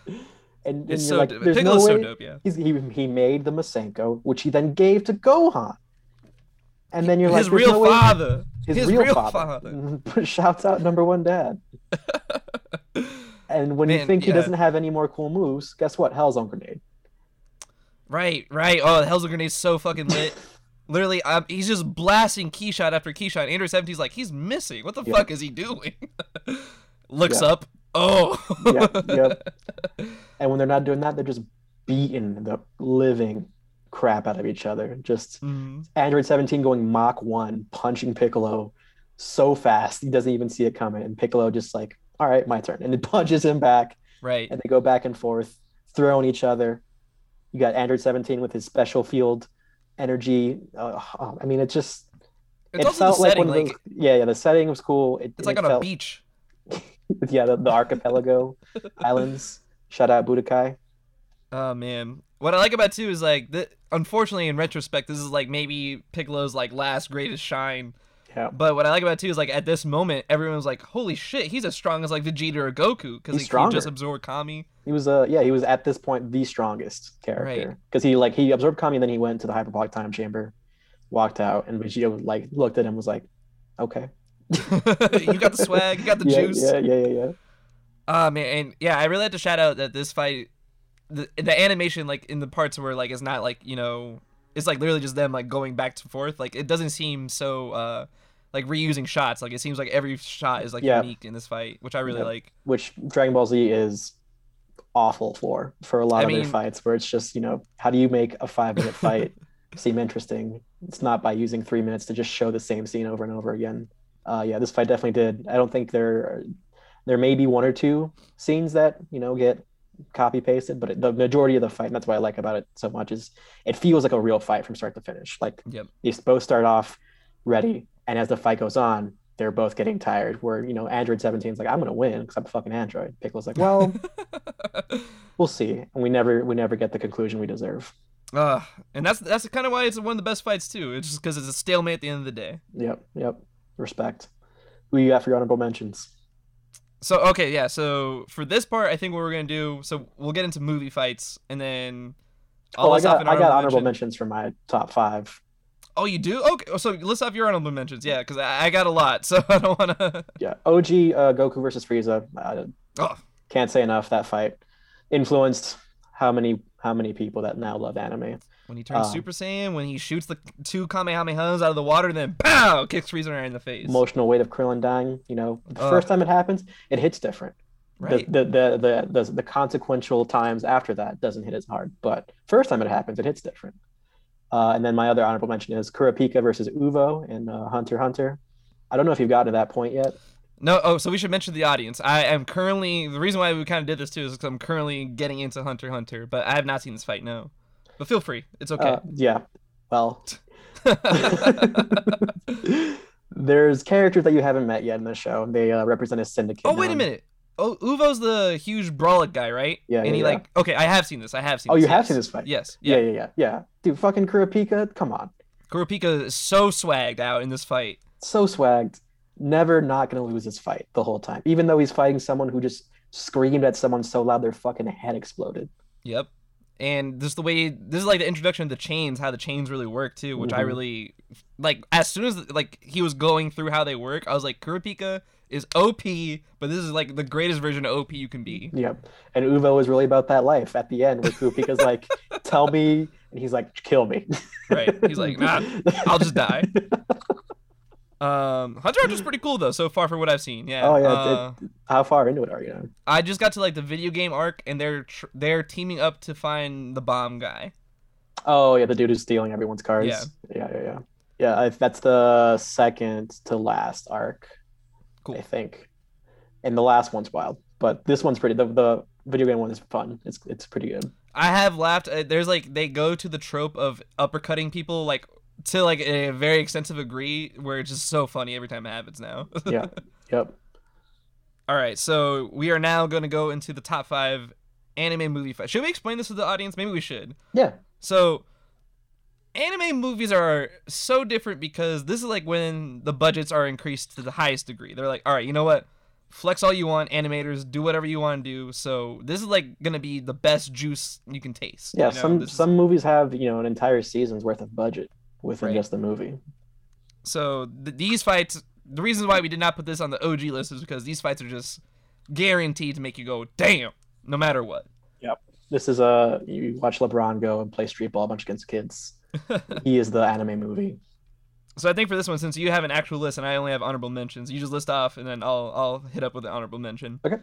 [SPEAKER 3] and, and
[SPEAKER 1] It's
[SPEAKER 3] you're
[SPEAKER 1] so
[SPEAKER 3] like,
[SPEAKER 1] dope.
[SPEAKER 3] there's no
[SPEAKER 1] Piccolo's so dope. Yeah.
[SPEAKER 3] He's, he he made the Masenko, which he then gave to Gohan. And then you're like,
[SPEAKER 1] His
[SPEAKER 3] there's
[SPEAKER 1] real
[SPEAKER 3] no way-
[SPEAKER 1] father.
[SPEAKER 3] his,
[SPEAKER 1] His
[SPEAKER 3] real,
[SPEAKER 1] real
[SPEAKER 3] father.
[SPEAKER 1] father.
[SPEAKER 3] Shouts out number one dad. And when you
[SPEAKER 1] Man,
[SPEAKER 3] think he doesn't have any more cool moves, guess what? Hell's on grenade.
[SPEAKER 1] Right, right. Oh, the Hell's Grenade's so fucking lit. Literally, um, he's just blasting key shot after key shot. Android 17's like, he's missing. What the
[SPEAKER 3] Yeah.
[SPEAKER 1] fuck is he doing? Looks
[SPEAKER 3] Yeah.
[SPEAKER 1] up. Oh.
[SPEAKER 3] Yep, yep. And when they're not doing that, they're just beating the living crap out of each other. Just
[SPEAKER 1] Mhm.
[SPEAKER 3] Android 17 going Mach 1, punching Piccolo so fast he doesn't even see it coming. And Piccolo just like, all right, my turn. And it punches him back.
[SPEAKER 1] Right.
[SPEAKER 3] And they go back and forth, throwing each other. You got Android 17 with his special field energy. Uh, I mean, it just
[SPEAKER 1] It's
[SPEAKER 3] it
[SPEAKER 1] also
[SPEAKER 3] felt
[SPEAKER 1] the
[SPEAKER 3] like
[SPEAKER 1] setting.
[SPEAKER 3] one of
[SPEAKER 1] Like,
[SPEAKER 3] those. Yeah, yeah. The setting was cool. It,
[SPEAKER 1] it's like
[SPEAKER 3] it
[SPEAKER 1] on a beach.
[SPEAKER 3] Yeah, the, the archipelago islands. Shout out Budokai.
[SPEAKER 1] Oh man, what I like about it, too is like, the, unfortunately, in retrospect, this is like maybe Piccolo's like last greatest shine.
[SPEAKER 3] Yeah.
[SPEAKER 1] But what I like about it too is like at this moment, everyone was like, "Holy shit, he's as strong as like Vegeta or Goku because he can just absorb Kami."
[SPEAKER 3] He was uh yeah, he was at this point the strongest character.
[SPEAKER 1] Right.
[SPEAKER 3] Because he like he absorbed Kami and then he went to the hyperbolic time chamber, walked out, and Vegeta like looked at him was like, Okay.
[SPEAKER 1] you got the swag, you got the
[SPEAKER 3] yeah,
[SPEAKER 1] juice.
[SPEAKER 3] Yeah, yeah, yeah, yeah.
[SPEAKER 1] Ah man, and yeah, I really had to shout out that this fight, the the animation like in the parts where like it's not like you know it's like literally just them like going back to forth. Like it doesn't seem so uh like reusing shots. Like it seems like every shot is like
[SPEAKER 3] Yeah.
[SPEAKER 1] unique in this fight, which I really
[SPEAKER 3] Yep.
[SPEAKER 1] like.
[SPEAKER 3] Which Dragon Ball Z is awful for for a lot
[SPEAKER 1] I
[SPEAKER 3] of
[SPEAKER 1] mean-
[SPEAKER 3] their fights where it's just, you know, how do you make a five minute fight seem interesting? It's not by using three minutes to just show the same scene over and over again. Uh yeah, this fight definitely did. I don't think there there may be one or two scenes that, you know, get copy pasted, but the majority of the fight, and that's what I like about it so much, is it feels like a real fight from start to finish. Like
[SPEAKER 1] Yep.
[SPEAKER 3] they both start off ready, and as the fight goes on, they're both getting tired. Where you know, Android 17 is like, "I'm gonna win because I'm a fucking Android." Pickle's like, "Well, we'll see," and we never we never get the conclusion we deserve.
[SPEAKER 1] uh, and that's that's kind of why it's one of the best fights too. It's just because it's a stalemate at the end of the day.
[SPEAKER 3] Yep, yep. Respect. Who you got for your honorable mentions?
[SPEAKER 1] So okay, yeah. So for this part, I think what we're gonna do. So we'll get into movie fights, and then. I'll
[SPEAKER 3] oh, I got I got honorable
[SPEAKER 1] mention.
[SPEAKER 3] mentions for my top five.
[SPEAKER 1] Oh, you do? Okay. So list off your honorable mentions, yeah, because I, I got a lot, so I don't want to.
[SPEAKER 3] Yeah, OG uh, Goku versus Frieza. I
[SPEAKER 1] Oh,
[SPEAKER 3] can't say enough. That fight influenced how many how many people that now love anime.
[SPEAKER 1] when he turns
[SPEAKER 3] Um,
[SPEAKER 1] Super Saiyan, when he shoots the two Kamehamehas out of the water, then pow, kicks Frieza right in the face.
[SPEAKER 3] Emotional weight of Krillin dying. You know, the
[SPEAKER 1] Ugh.
[SPEAKER 3] first time it happens, it hits different.
[SPEAKER 1] right.
[SPEAKER 3] The, the, the, the, the consequential times after that doesn't hit as hard, but first time it happens, it hits different. Uh, and then my other honorable mention is Kurapika versus Uvo in uh, Hunter Hunter. I don't know if you've gotten to that point yet.
[SPEAKER 1] No, oh, so we should mention the audience. I am currently the reason why we kind of did this too is because I'm currently getting into Hunter Hunter, but I have not seen this fight. No, but feel free. It's okay.
[SPEAKER 3] Uh, yeah. Well, there's characters that you haven't met yet in the show. They uh, represent a syndicate.
[SPEAKER 1] oh wait a minute. Oh, Uvo's the huge Brawlic guy, right?
[SPEAKER 3] Yeah,
[SPEAKER 1] And
[SPEAKER 3] yeah,
[SPEAKER 1] he
[SPEAKER 3] yeah.
[SPEAKER 1] like okay, I have seen this. I have seen.
[SPEAKER 3] Oh,
[SPEAKER 1] this,
[SPEAKER 3] you have seen this fight?
[SPEAKER 1] Yes.
[SPEAKER 3] Yeah,
[SPEAKER 1] Yeah.
[SPEAKER 3] yeah, yeah, yeah. Dude, fucking Kurapika, come on.
[SPEAKER 1] Kurapika is so swagged out in this fight.
[SPEAKER 3] so swagged, never not gonna lose this fight the whole time, even though he's fighting someone who just screamed at someone so loud their fucking head exploded.
[SPEAKER 1] Yep. And just the way this is like the introduction of the chains, how the chains really work too, which I
[SPEAKER 3] Mhm.
[SPEAKER 1] really like. As soon as like he was going through how they work, I was like, Kurapika is OP, but this is like the greatest version of OP you can be.
[SPEAKER 3] Yep. And Uvo is really about that life at the end, where Kurapika's like, "Tell me," and he's like, "Kill me."
[SPEAKER 1] Right. He's like, "Nah, I'll just die." Um, Hunter Hunter's pretty cool though, so far for what I've seen. Yeah.
[SPEAKER 3] Oh, yeah,
[SPEAKER 1] Uh,
[SPEAKER 3] How far into it are you? Now?
[SPEAKER 1] I just got to like the video game arc, and they're tr- they're teaming up to find the bomb guy.
[SPEAKER 3] Oh yeah, the dude who's stealing everyone's cars.
[SPEAKER 1] Yeah.
[SPEAKER 3] yeah, yeah, yeah. Yeah, I, that's the second to last arc,
[SPEAKER 1] Cool.
[SPEAKER 3] I think. And the last one's wild, but this one's pretty. The, the video game one is fun. It's it's pretty good.
[SPEAKER 1] I have laughed. uh, There's like they go to the trope of uppercutting people like to like a very extensive degree where it's just so funny every time it happens now.
[SPEAKER 3] Yeah. yep.
[SPEAKER 1] All right, so we are now going to go into the top five anime movie fights. Should we explain this to the audience? Maybe we should.
[SPEAKER 3] Yeah.
[SPEAKER 1] So, anime movies are so different because this is like when the budgets are increased to the highest degree. They're like, all right, you know what? Flex all you want, animators, do whatever you want to do. So this is like gonna be the best juice you can taste.
[SPEAKER 3] Yeah,
[SPEAKER 1] you know?
[SPEAKER 3] some
[SPEAKER 1] This is-
[SPEAKER 3] some movies have you know an entire season's worth of budget within
[SPEAKER 1] Right.
[SPEAKER 3] just the movie.
[SPEAKER 1] So th- these fights, the reasons why we did not put this on the OG list is because these fights are just guaranteed to make you go, damn, no matter what. Yep.
[SPEAKER 3] This is a you watch LeBron go and play street ball a bunch against kids. he is the anime movie.
[SPEAKER 1] So I think for this one, since you have an actual list and I only have honorable mentions, you just list off and then I'll I'll hit up with the honorable mention. Okay.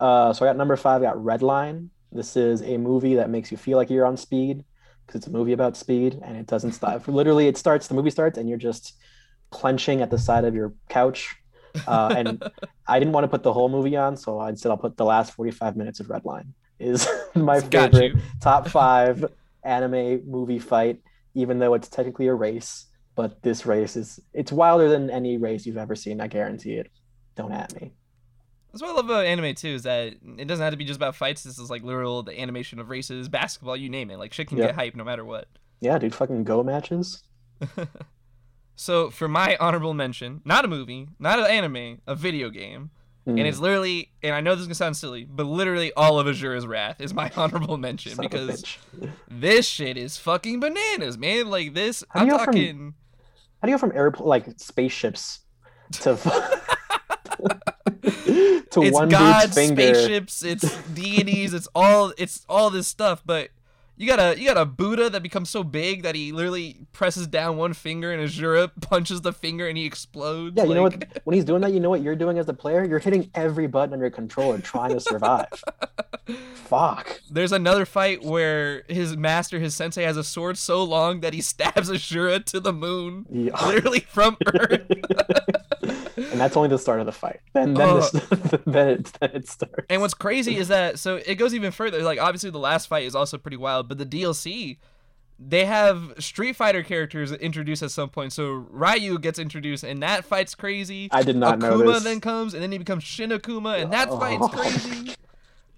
[SPEAKER 3] Uh, so I got number five. I got Redline. This is a movie that makes you feel like you're on speed because it's a movie about speed and it doesn't stop. Literally, it starts. The movie starts and you're just clenching at the side of your couch. Uh, and I didn't want to put the whole movie on, so I said I'll put the last 45 minutes of Redline. Is my
[SPEAKER 1] Got
[SPEAKER 3] favorite top five anime movie fight, even though it's technically a race. But this race is it's wilder than any race you've ever seen. I guarantee it. Don't at me.
[SPEAKER 1] That's what I love about anime too, is that it doesn't have to be just about fights. This is like literal the animation of races, basketball, you name it. Like shit can
[SPEAKER 3] Yeah.
[SPEAKER 1] get hype no matter what.
[SPEAKER 3] Yeah, dude, fucking go matches.
[SPEAKER 1] So for my honorable mention, not a movie, not an anime, a video game.
[SPEAKER 3] Mm,
[SPEAKER 1] And it's literally, and I know this is gonna sound silly, but literally all of Asura's Wrath is my honorable mention
[SPEAKER 3] son
[SPEAKER 1] because this shit is fucking bananas, man. Like this,
[SPEAKER 3] How do
[SPEAKER 1] I'm
[SPEAKER 3] you go from-
[SPEAKER 1] talking.
[SPEAKER 3] How do you go from airpl- like spaceships to to
[SPEAKER 1] it's
[SPEAKER 3] one
[SPEAKER 1] gods,
[SPEAKER 3] finger?
[SPEAKER 1] spaceships, it's deities, it's all it's all this stuff. But you got a you got a Buddha that becomes so big that he literally presses down one finger and Asura punches the finger and he explodes.
[SPEAKER 3] Yeah, you know what? When he's doing that, you know what you're doing as the player? You're hitting every button on your controller trying to survive. Fuck.
[SPEAKER 1] There's another fight where his master, his sensei, has a sword so long that he stabs Ashura to the moon,
[SPEAKER 3] Yeah.
[SPEAKER 1] literally from Earth.
[SPEAKER 3] And that's only the start of the fight. Then then,
[SPEAKER 1] Oh.
[SPEAKER 3] this, then, it, then it starts.
[SPEAKER 1] and what's crazy is that so it goes even further. Like obviously the last fight is also pretty wild, but the DLC they have Street Fighter characters introduced at some point. So Ryu gets introduced, and that fight's crazy.
[SPEAKER 3] I did not know
[SPEAKER 1] Akuma
[SPEAKER 3] this.
[SPEAKER 1] then comes, and then he becomes Shin Akuma, and that
[SPEAKER 3] Oh.
[SPEAKER 1] fight's crazy.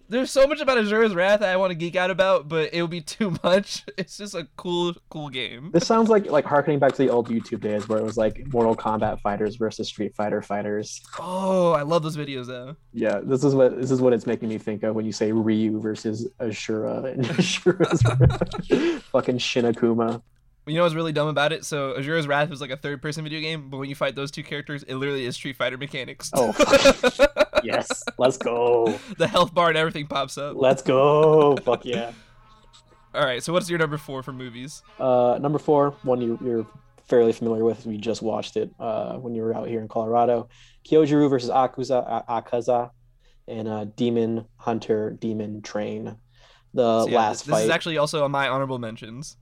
[SPEAKER 1] There's so much about Asura's Wrath that I want to geek out about, but it would be too much. It's just a cool, cool game.
[SPEAKER 3] This sounds like like harkening back to the old YouTube days where it was like Mortal Kombat fighters versus Street Fighter fighters.
[SPEAKER 1] Oh, I love those videos though.
[SPEAKER 3] Yeah, this is what this is what it's making me think of when you say Ryu versus Ashura and Ashura's fucking Shin Akuma.
[SPEAKER 1] You know what's really dumb about it? So Asura's Wrath was like a third-person video game, but when you fight those two characters, it literally is Street Fighter mechanics.
[SPEAKER 3] Oh, yes, let's go,
[SPEAKER 1] the health bar and everything pops up.
[SPEAKER 3] let's go. Fuck yeah.
[SPEAKER 1] All right, so what's your number four for movies?
[SPEAKER 3] Uh, number four, one you, you're fairly familiar with. We just watched it uh, when you were out here in Colorado. Kyojuro versus Akuza, Akaza, and uh, Demon Hunter, Demon Train. The
[SPEAKER 1] So, yeah,
[SPEAKER 3] last
[SPEAKER 1] this, this
[SPEAKER 3] fight.
[SPEAKER 1] is actually also on my honorable mentions.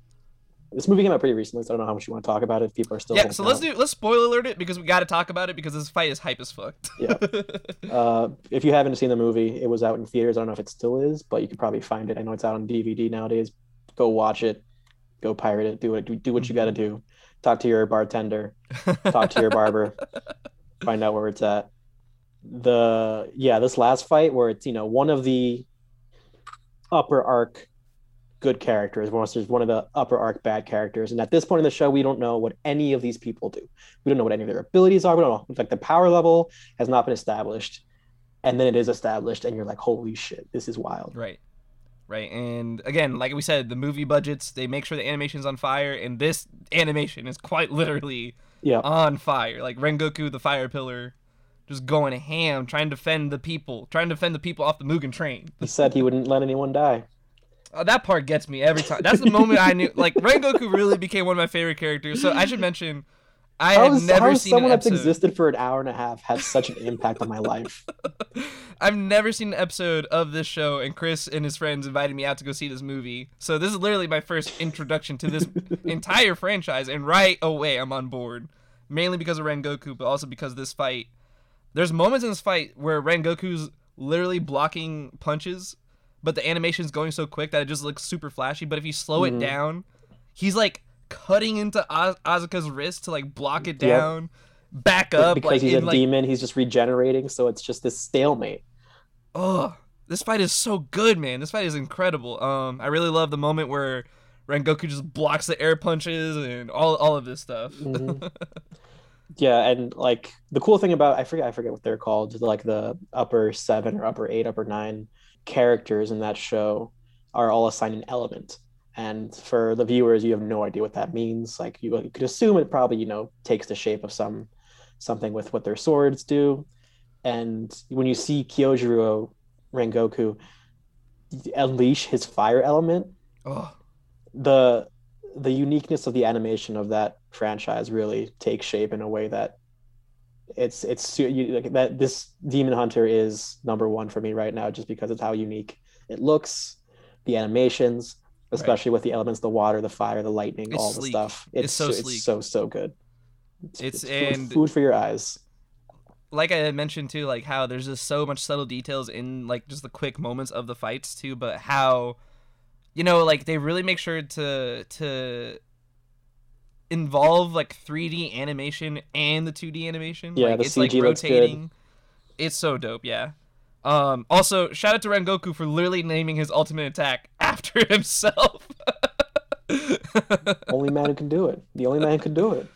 [SPEAKER 3] This movie came out pretty recently, so I don't know how much you want to talk about it. If people are still
[SPEAKER 1] yeah, so let's
[SPEAKER 3] out.
[SPEAKER 1] do let's spoiler alert it because we got to talk about it because this fight is hype as fuck.
[SPEAKER 3] Yeah. Uh, if you haven't seen the movie, it was out in theaters. I don't know if it still is, but you can probably find it. I know it's out on DVD nowadays. Go watch it. Go pirate it. Do it. Do, do what you got to do. Talk to your bartender. Talk to your barber. Find out where it's at. The yeah, this last fight where it's you know one of the upper arc good characters versus one of the upper arc bad characters, and at this point in the show, we don't know what any of these people do. We don't know what any of their abilities are. We don't know. Like the power level has not been established, and then it is established, and you're like, holy shit, this is wild.
[SPEAKER 1] Right. Right. And again, like we said, the movie budgets, they make sure the animation's on fire, and this animation is quite literally
[SPEAKER 3] Yeah.
[SPEAKER 1] on fire. Like Rengoku, the fire pillar, just going ham, trying to defend the people, trying to defend the people off the Mugen train.
[SPEAKER 3] He said he wouldn't let anyone die.
[SPEAKER 1] Oh, that part gets me every time. That's the moment I knew. Like Rengoku really became one of my favorite characters. So I should mention, I
[SPEAKER 3] How
[SPEAKER 1] had
[SPEAKER 3] is,
[SPEAKER 1] never seen
[SPEAKER 3] someone
[SPEAKER 1] an
[SPEAKER 3] that's existed for an hour and a half have such an impact on my life?
[SPEAKER 1] I've never seen an episode of this show, and Chris and his friends invited me out to go see this movie. So this is literally my first introduction to this entire franchise, and right away I'm on board. Mainly because of Rengoku, but also because of this fight. There's moments in this fight where Rengoku's literally blocking punches, but the animation's going so quick that it just looks super flashy. But if you slow
[SPEAKER 3] Mhm.
[SPEAKER 1] it down, he's like cutting into Az- Asuka's wrist to like block it
[SPEAKER 3] Yep.
[SPEAKER 1] down, back up,
[SPEAKER 3] because
[SPEAKER 1] like
[SPEAKER 3] he's a
[SPEAKER 1] like,
[SPEAKER 3] demon, he's just regenerating, so it's just this stalemate.
[SPEAKER 1] Oh, this fight is so good, man. This fight is incredible. Um, I really love the moment where Rengoku just blocks the air punches and all all of this stuff.
[SPEAKER 3] Mhm. yeah, and like the cool thing about I forget I forget what they're called, like the upper seven or upper eight, upper nine characters in that show are all assigned an element. And for the viewers, you have no idea what that means. Like you, you could assume it probably, you know, takes the shape of some something with what their swords do. And when you see Kyojuro Rengoku unleash his fire element,
[SPEAKER 1] oh,
[SPEAKER 3] the the uniqueness of the animation of that franchise really takes shape in a way that it's it's you, like, that this Demon Hunter is number one for me right now just because of how unique it looks, the animations, especially with the elements, the water, the fire, the lightning,
[SPEAKER 1] It's
[SPEAKER 3] all the stuff.
[SPEAKER 1] It's
[SPEAKER 3] It's,
[SPEAKER 1] so
[SPEAKER 3] so
[SPEAKER 1] sleek.
[SPEAKER 3] So so good.
[SPEAKER 1] It's-
[SPEAKER 3] food,
[SPEAKER 1] and-
[SPEAKER 3] food for your eyes.
[SPEAKER 1] like I mentioned too, like how there's just so much subtle details in like just the quick moments of the fights too, but how you know, like they really make sure to to involve like 3D animation and the 2D animation.
[SPEAKER 3] Yeah,
[SPEAKER 1] like,
[SPEAKER 3] the
[SPEAKER 1] it's like
[SPEAKER 3] CG looks good.
[SPEAKER 1] rotating. It's so dope, yeah. Um also shout out to Rengoku for literally naming his ultimate attack after himself.
[SPEAKER 3] Only man who can do it. The only man who can do it.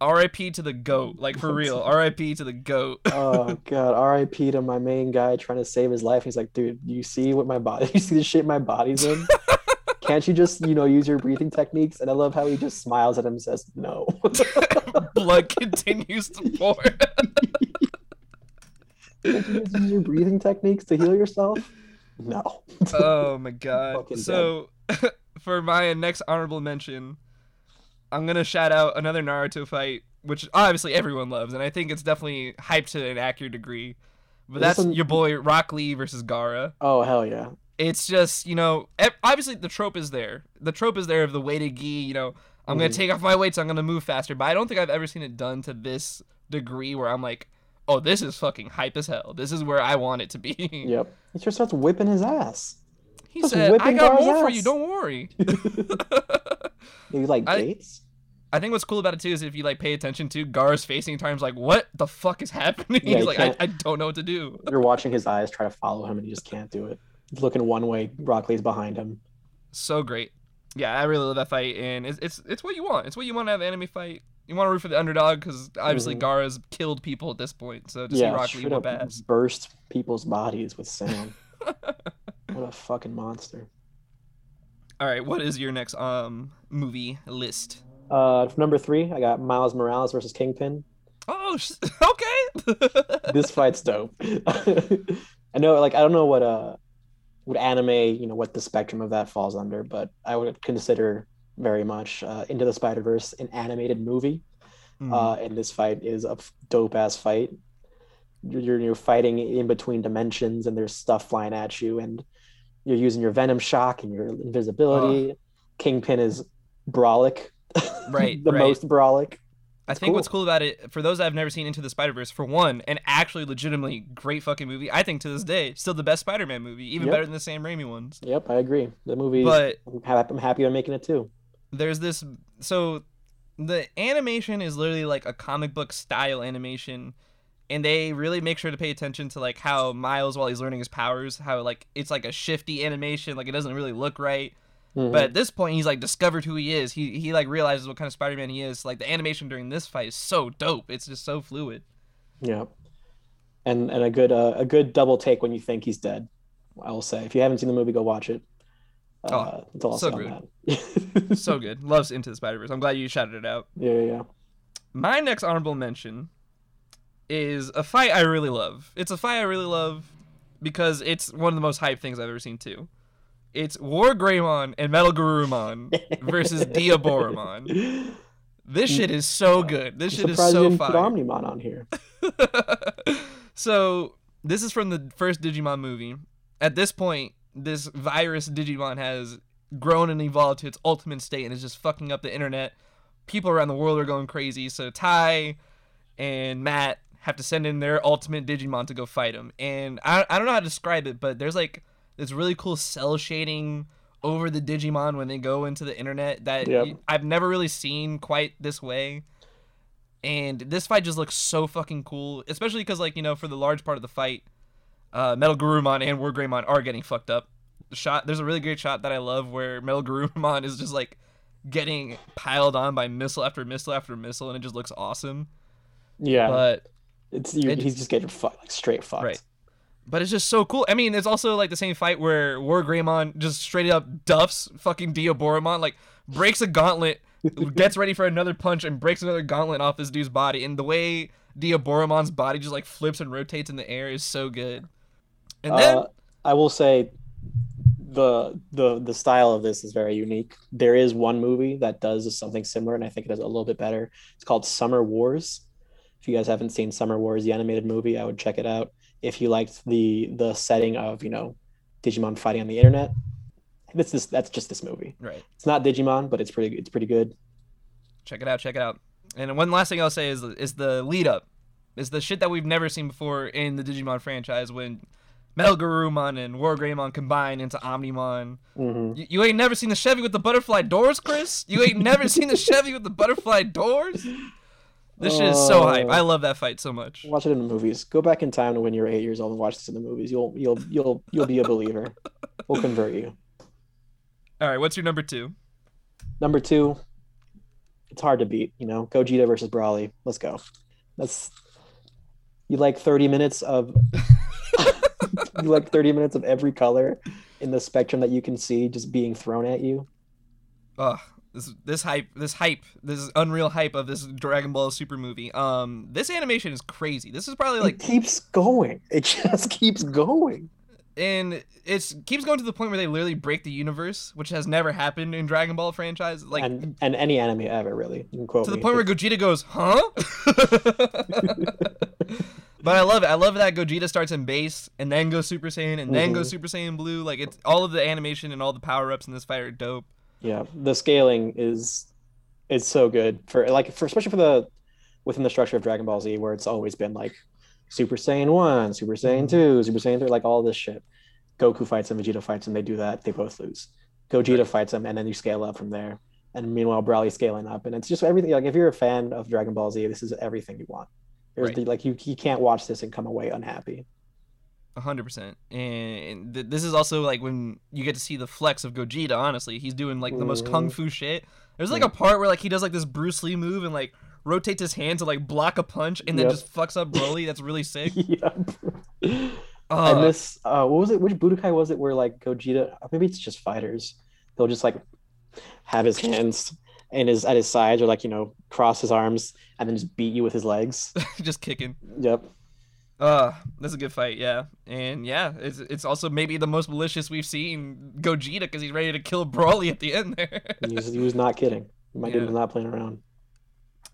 [SPEAKER 1] R.I.P. to the goat, like for real. R.I.P. to the goat.
[SPEAKER 3] Oh god, R.I.P. to my main guy trying to save his life. He's like, dude, you see what my body? You see the shape my body's in? Can't you just, you know, use your breathing techniques? And I love how he just smiles at him and says, no.
[SPEAKER 1] Blood continues to pour.
[SPEAKER 3] Can't you just use your breathing techniques to heal yourself? No.
[SPEAKER 1] oh my god. So for my next honorable mention, I'm gonna shout out another Naruto fight, which obviously everyone loves, and I think it's definitely hyped to an accurate degree. But that's your boy Rock Lee versus Gaara.
[SPEAKER 3] Oh hell yeah.
[SPEAKER 1] It's just you know, obviously the trope is there. The trope is there of the weighted gi. You know, I'm gonna
[SPEAKER 3] Mhm.
[SPEAKER 1] take off my weights. I'm gonna move faster. But I don't think I've ever seen it done to this degree where I'm like, oh, this is fucking hype as hell. This is where I want it to be.
[SPEAKER 3] Yep. He just starts whipping his ass.
[SPEAKER 1] He
[SPEAKER 3] Just
[SPEAKER 1] said, "I
[SPEAKER 3] whipping
[SPEAKER 1] got more for you. Don't worry."
[SPEAKER 3] You like
[SPEAKER 1] I-
[SPEAKER 3] dates?
[SPEAKER 1] I think what's cool about it too is if you like pay attention to Gar's facing times, like, what the fuck is happening?
[SPEAKER 3] Yeah,
[SPEAKER 1] He's like, I, I don't know what to do.
[SPEAKER 3] You're watching his eyes try to follow him and he just can't do it. He's looking one way, Lee's behind him.
[SPEAKER 1] So great. Yeah, I really love that fight, and it's it's, it's what you want. It's what you want to have an anime fight. You want to root for the underdog because obviously
[SPEAKER 3] Mhm.
[SPEAKER 1] Gaara's killed people at this point. So to see
[SPEAKER 3] yeah,
[SPEAKER 1] Rock Lee
[SPEAKER 3] burst people's bodies with sand. what a fucking monster.
[SPEAKER 1] All right, what is your next um movie list?
[SPEAKER 3] Uh, number three, I got Miles Morales versus Kingpin.
[SPEAKER 1] Oh, sh- okay.
[SPEAKER 3] This fight's dope. I know, like, I don't know what uh, what anime, you know, what the spectrum of that falls under, but I would consider very much uh, Into the Spider Verse an animated movie.
[SPEAKER 1] Hmm.
[SPEAKER 3] uh, and this fight is a dope ass fight. You're, you're you're fighting in between dimensions, and there's stuff flying at you, and you're using your venom shock and your invisibility. Kingpin is brolic,
[SPEAKER 1] Right,
[SPEAKER 3] the
[SPEAKER 1] right.
[SPEAKER 3] most brolic.
[SPEAKER 1] I think what's
[SPEAKER 3] cool.
[SPEAKER 1] cool about it, for those that have never seen Into the Spider Verse, for one, an actually legitimately great fucking movie. I think to this day, still the best Spider-Man movie, even
[SPEAKER 3] Yep.
[SPEAKER 1] better than the Sam Raimi ones.
[SPEAKER 3] Yep, I agree. The movie,
[SPEAKER 1] But
[SPEAKER 3] I'm happy I'm making it too.
[SPEAKER 1] there's this, so the animation is literally like a comic book style animation, and they really make sure to pay attention to like how Miles, while he's learning his powers, how like it's like a shifty animation, like it doesn't really look right.
[SPEAKER 3] Mhm.
[SPEAKER 1] But at this point, he's like discovered who he is. He he like realizes what kind of Spider-Man he is. Like the animation during this fight is so dope. It's just so fluid.
[SPEAKER 3] yeah, and and a good uh, a good double take when you think he's dead. I will say, if you haven't seen the movie, go watch it. Uh,
[SPEAKER 1] Oh,
[SPEAKER 3] all I'll
[SPEAKER 1] so good. so good. Loves Into the Spider Verse. I'm glad you shouted it out.
[SPEAKER 3] yeah, yeah, yeah.
[SPEAKER 1] My next honorable mention is a fight I really love. It's a fight I really love because it's one of the most hype things I've ever seen too. It's War Greymon and Metal Garurumon versus Diaboromon. This shit is so good. This
[SPEAKER 3] I'm
[SPEAKER 1] shit is
[SPEAKER 3] surprised you
[SPEAKER 1] so
[SPEAKER 3] didn't put
[SPEAKER 1] fire.
[SPEAKER 3] Omnimon on here.
[SPEAKER 1] so this is from the first Digimon movie. At this point, this virus Digimon has grown and evolved to its ultimate state and is just fucking up the internet. People around the world are going crazy. So Tai and Matt have to send in their ultimate Digimon to go fight him. And I, I don't know how to describe it, but there's like this really cool cell shading over the Digimon when they go into the internet that
[SPEAKER 3] Yep.
[SPEAKER 1] I've never really seen quite this way. And this fight just looks so fucking cool, especially because like you know for the large part of the fight, uh, Metal Garurumon and War Greymon are getting fucked up. The shot there's a really great shot that I love where Metal Garurumon is just like getting piled on by missile after missile after missile, and it just looks awesome.
[SPEAKER 3] Yeah,
[SPEAKER 1] But
[SPEAKER 3] it's you,
[SPEAKER 1] it-
[SPEAKER 3] he's just getting fucked, like straight fucked.
[SPEAKER 1] Right. But it's just so cool. I mean, it's also like the same fight where War Greymon just straight up duffs fucking Diaboromon, like breaks a gauntlet, gets ready for another punch, and breaks another gauntlet off this dude's body. And the way Diaboromon's body just like flips and rotates in the air is so good. And then
[SPEAKER 3] Uh, I will say the the the style of this is very unique. There is one movie that does something similar, and I think it does a little bit better. It's called Summer Wars. If you guys haven't seen Summer Wars, the animated movie, I would check it out. If you liked the the setting of you know Digimon fighting on the internet, this this that's just this movie.
[SPEAKER 1] Right.
[SPEAKER 3] It's not Digimon, but it's pretty it's pretty good.
[SPEAKER 1] Check it out. Check it out. And one last thing I'll say is is the lead up, is the shit that we've never seen before in the Digimon franchise when Metal Garurumon and War Greymon combine into Omnimon.
[SPEAKER 3] hmm
[SPEAKER 1] You, you ain't never seen the Chevy with the butterfly doors, Chris? You ain't never seen the Chevy with the butterfly doors? This shit is so hype. I oh. love that fight so much.
[SPEAKER 3] Watch it in the movies. Go back in time to when you were eight years old and watch this in the movies. You'll you'll you'll you'll be a believer. We'll convert you.
[SPEAKER 1] All right, what's your number two?
[SPEAKER 3] Number two, it's hard to beat. You know, Gogeta versus Broly. Let's go. That's you like thirty minutes of you like thirty minutes of every color in the spectrum that you can see just being thrown at you.
[SPEAKER 1] Ugh, this this hype, this hype, this unreal hype of this Dragon Ball Super movie. Um, this animation is crazy. This is probably
[SPEAKER 3] It
[SPEAKER 1] like,
[SPEAKER 3] keeps going. It just keeps going.
[SPEAKER 1] and it's keeps going to the point where they literally break the universe, which has never happened in Dragon Ball franchise. Like
[SPEAKER 3] and and any anime ever really. You can quote
[SPEAKER 1] to the point where Gogeta goes, huh? but I love it. I love that Gogeta starts in base and then goes Super Saiyan and then goes
[SPEAKER 3] Mhm.
[SPEAKER 1] Super Saiyan Blue. Like it's all of the animation and all the power ups in this fight are dope.
[SPEAKER 3] Yeah, the scaling is is so good for like for especially for the within the structure of Dragon Ball Z where it's always been like Super Saiyan 1, Super Saiyan mm-hmm. 2, Super Saiyan 3, like all this shit. Goku fights him, Vegeta fights him, they do that, they both lose. Gogeta fights him and then you scale up from there. And meanwhile Broly's scaling up and it's just everything like if you're a fan of Dragon Ball Z, this is everything you want. There's
[SPEAKER 1] Right.
[SPEAKER 3] the, like you you can't watch this and come away unhappy.
[SPEAKER 1] A hundred percent, and th- this is also like when you get to see the flex of Gogeta. Honestly, he's doing like the most kung
[SPEAKER 3] Mhm.
[SPEAKER 1] fu shit. There's like a part where like he does like this Bruce Lee move and like rotates his hand to like block a punch and then
[SPEAKER 3] Yep.
[SPEAKER 1] just fucks up Broly. That's really sick.
[SPEAKER 3] yep.
[SPEAKER 1] Uh,
[SPEAKER 3] I miss uh what was it? Which Budokai was it where like Gogeta maybe it's just fighters. They'll just like have his hands and his at his sides or like, you know, cross his arms and then just beat you with his legs.
[SPEAKER 1] just kicking.
[SPEAKER 3] Yep.
[SPEAKER 1] Uh, that's a good fight, yeah. And yeah, it's it's also maybe the most malicious we've seen Gogeta because he's ready to kill Broly at the end there.
[SPEAKER 3] He was, he was not kidding. My dude
[SPEAKER 1] Yeah.
[SPEAKER 3] was not playing around.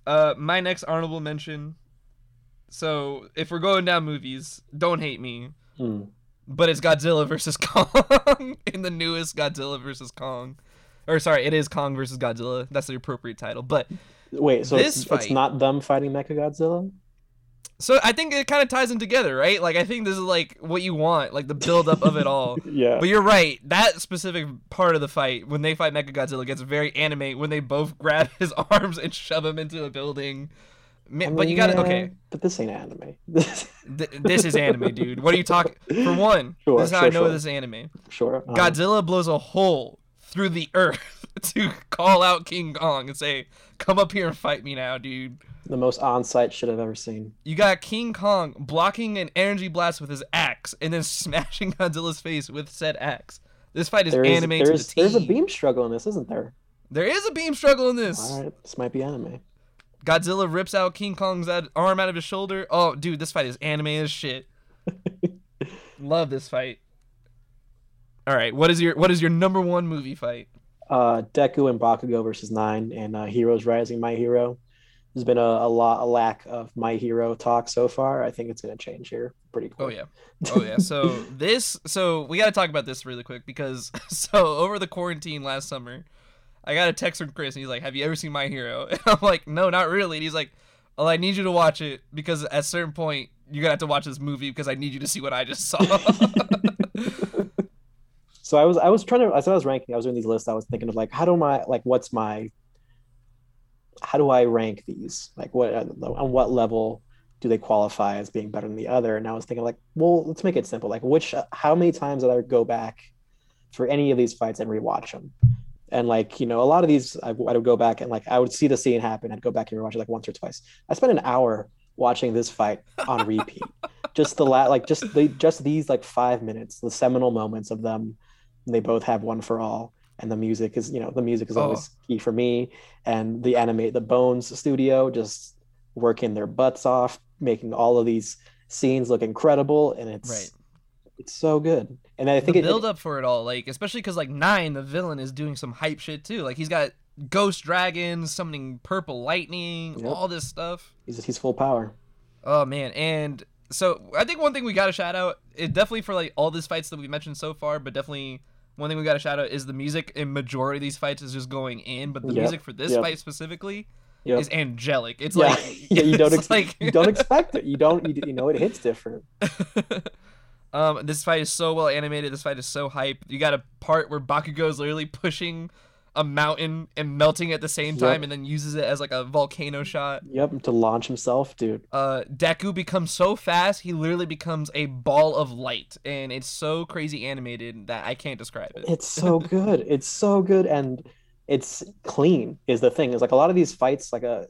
[SPEAKER 1] Uh, my next honorable mention. So if we're going down movies, don't hate me,
[SPEAKER 3] Hmm.
[SPEAKER 1] but it's Godzilla versus Kong in the newest Godzilla versus Kong, or sorry, it is Kong versus Godzilla. That's the appropriate title. But
[SPEAKER 3] Wait, so it's,
[SPEAKER 1] fight-
[SPEAKER 3] it's not them fighting Mechagodzilla?
[SPEAKER 1] So I think it kind of ties them together, right? Like I think this is like what you want, like the buildup of it all.
[SPEAKER 3] Yeah.
[SPEAKER 1] But you're right. That specific part of the fight, when they fight Mechagodzilla, gets very anime when they both grab his arms and shove him into a building. Ma-
[SPEAKER 3] I
[SPEAKER 1] but you gotta
[SPEAKER 3] yeah,
[SPEAKER 1] okay.
[SPEAKER 3] But this ain't anime.
[SPEAKER 1] Th- this is anime, dude. What are you talking? For one,
[SPEAKER 3] Sure,
[SPEAKER 1] this is how
[SPEAKER 3] sure,
[SPEAKER 1] I know
[SPEAKER 3] sure.
[SPEAKER 1] this is anime.
[SPEAKER 3] sure. uh-huh.
[SPEAKER 1] Godzilla blows a hole through the earth to call out King Kong and say, "Come up here and fight me now, dude."
[SPEAKER 3] The most on-site shit I've ever seen.
[SPEAKER 1] You got King Kong blocking an energy blast with his axe and then smashing Godzilla's face with said axe. This fight is
[SPEAKER 3] There is
[SPEAKER 1] anime to
[SPEAKER 3] there's
[SPEAKER 1] the T.
[SPEAKER 3] there's a beam struggle in this, isn't there?
[SPEAKER 1] There is a beam struggle in this.
[SPEAKER 3] All right, this might be anime.
[SPEAKER 1] Godzilla rips out King Kong's arm out of his shoulder. Oh, dude, this fight is anime as shit. Love this fight. All right, what is your what is your number one movie fight?
[SPEAKER 3] Uh, Deku and Bakugo versus Nine and uh, Heroes Rising My Hero. There's been a, a lot a lack of My Hero talk so far. I think it's going to change here pretty quick.
[SPEAKER 1] Oh yeah. Oh yeah. So this so we got to talk about this really quick because so over the quarantine last summer, I got a text from Chris and he's like, "Have you ever seen My Hero?" And I'm like, "No, not really." And he's like, "Well, I need you to watch it because at a certain point you're gonna have to watch this movie because I need you to see what I just saw."
[SPEAKER 3] So I was I was trying to as I was ranking, I was doing these lists. I was thinking of like how do my like what's my how do I rank these? Like what uh, on what level do they qualify as being better than the other? And I was thinking like, well, let's make it simple. Like which uh, how many times did I go back for any of these fights and rewatch them? And like you know, a lot of these I, I would go back and like I would see the scene happen. I'd go back and rewatch it like once or twice. I spent an hour watching this fight on repeat. just the la- like just the just these like five minutes, the seminal moments of them. They both have one for all, and the music is you know the music is
[SPEAKER 1] Oh.
[SPEAKER 3] always key for me. And the animate the Bones studio just working their butts off, making all of these scenes look incredible, and it's
[SPEAKER 1] right.
[SPEAKER 3] It's so good, and I think
[SPEAKER 1] the
[SPEAKER 3] it,
[SPEAKER 1] build up for it all, like especially because like nine, the villain is doing some hype shit too. Like he's got ghost dragons summoning purple lightning,
[SPEAKER 3] Yep.
[SPEAKER 1] all this stuff.
[SPEAKER 3] he's he's full power.
[SPEAKER 1] Oh man, and so I think one thing we gotta shout out, it definitely for like all these fights that we mentioned so far, but definitely one thing we gotta shout out is the music in majority of these fights is just going in, but the
[SPEAKER 3] Yep,
[SPEAKER 1] music for this
[SPEAKER 3] yep.
[SPEAKER 1] fight specifically
[SPEAKER 3] Yep.
[SPEAKER 1] is angelic. It's
[SPEAKER 3] yeah,
[SPEAKER 1] like
[SPEAKER 3] yeah, you don't ex-
[SPEAKER 1] like
[SPEAKER 3] you don't expect it. You don't you, you know it hits different.
[SPEAKER 1] um, this fight is so well animated. This fight is so hype. You got a part where Bakugo is literally pushing a mountain and melting at the same
[SPEAKER 3] Yep.
[SPEAKER 1] time, and then uses it as like a volcano shot.
[SPEAKER 3] Yep, to launch himself, dude.
[SPEAKER 1] Uh, Deku becomes so fast, he literally becomes a ball of light, and it's so crazy animated that I can't describe it.
[SPEAKER 3] It's so good. It's so good, and it's clean. Is the thing is like a lot of these fights, like a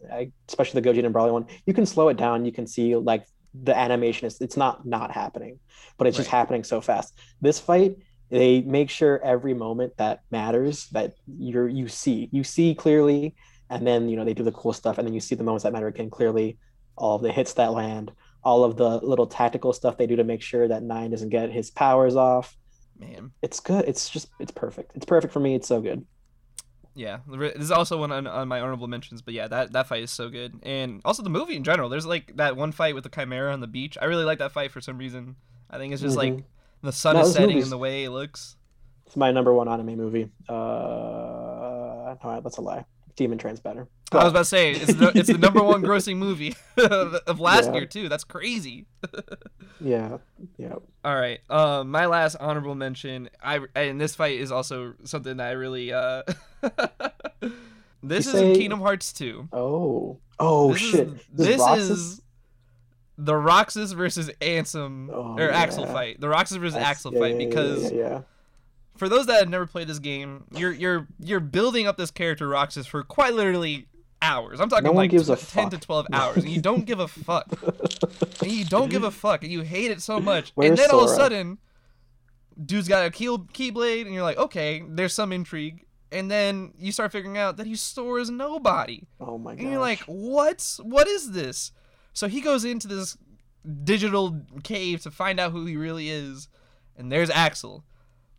[SPEAKER 3] especially the Gogeta and Broly one, you can slow it down. You can see like the animation is it's not not happening, but it's just happening so fast. This fight, they make sure every moment that matters that you're you see you see clearly, and then you know they do the cool stuff, and then you see the moments that matter again clearly. All of the hits that land, all of the little tactical stuff they do to make sure that Nine doesn't get his powers off
[SPEAKER 1] Man,
[SPEAKER 3] it's good. It's just it's perfect. It's perfect for me. It's so good.
[SPEAKER 1] yeah, this is also one on, on my honorable mentions, but yeah, that that fight is so good, and also the movie in general. There's like that one fight with the Chimera on the beach. I really like that fight for some reason. I think it's just like
[SPEAKER 3] Mhm.
[SPEAKER 1] The sun
[SPEAKER 3] No,
[SPEAKER 1] is setting
[SPEAKER 3] movie's-
[SPEAKER 1] and the way it looks.
[SPEAKER 3] It's my number one anime movie. Uh, no, that's a lie. Demon Train's better.
[SPEAKER 1] I was about to say it's the, it's the number one grossing movie of last
[SPEAKER 3] Yeah.
[SPEAKER 1] year too. That's crazy.
[SPEAKER 3] yeah, yeah.
[SPEAKER 1] All right. Um, my last honorable mention. I and this fight is also something that I really. Uh, this
[SPEAKER 3] You
[SPEAKER 1] is in
[SPEAKER 3] say-
[SPEAKER 1] Kingdom Hearts 2.
[SPEAKER 3] Oh, oh
[SPEAKER 1] this
[SPEAKER 3] shit.
[SPEAKER 1] Is,
[SPEAKER 3] This
[SPEAKER 1] this is the Roxas versus Ansem
[SPEAKER 3] Oh,
[SPEAKER 1] or Axel fight. The Roxas versus
[SPEAKER 3] That's-
[SPEAKER 1] Axel
[SPEAKER 3] yeah,
[SPEAKER 1] fight
[SPEAKER 3] yeah, yeah,
[SPEAKER 1] because
[SPEAKER 3] yeah, yeah.
[SPEAKER 1] for those that have never played this game, you're you're you're building up this character Roxas for quite literally hours. I'm talking
[SPEAKER 3] No
[SPEAKER 1] like
[SPEAKER 3] gives a
[SPEAKER 1] 10 to 12 hours and you don't give a fuck. and you don't give a fuck and you hate it so much. and
[SPEAKER 3] Where's
[SPEAKER 1] then all of a sudden dude's got a key keyblade and you're like, "Okay, there's some intrigue." And then you start figuring out that he Sora's nobody.
[SPEAKER 3] oh my god.
[SPEAKER 1] And you're like, "What? What is this?" So he goes into this digital cave to find out who he really is. And there's Axel.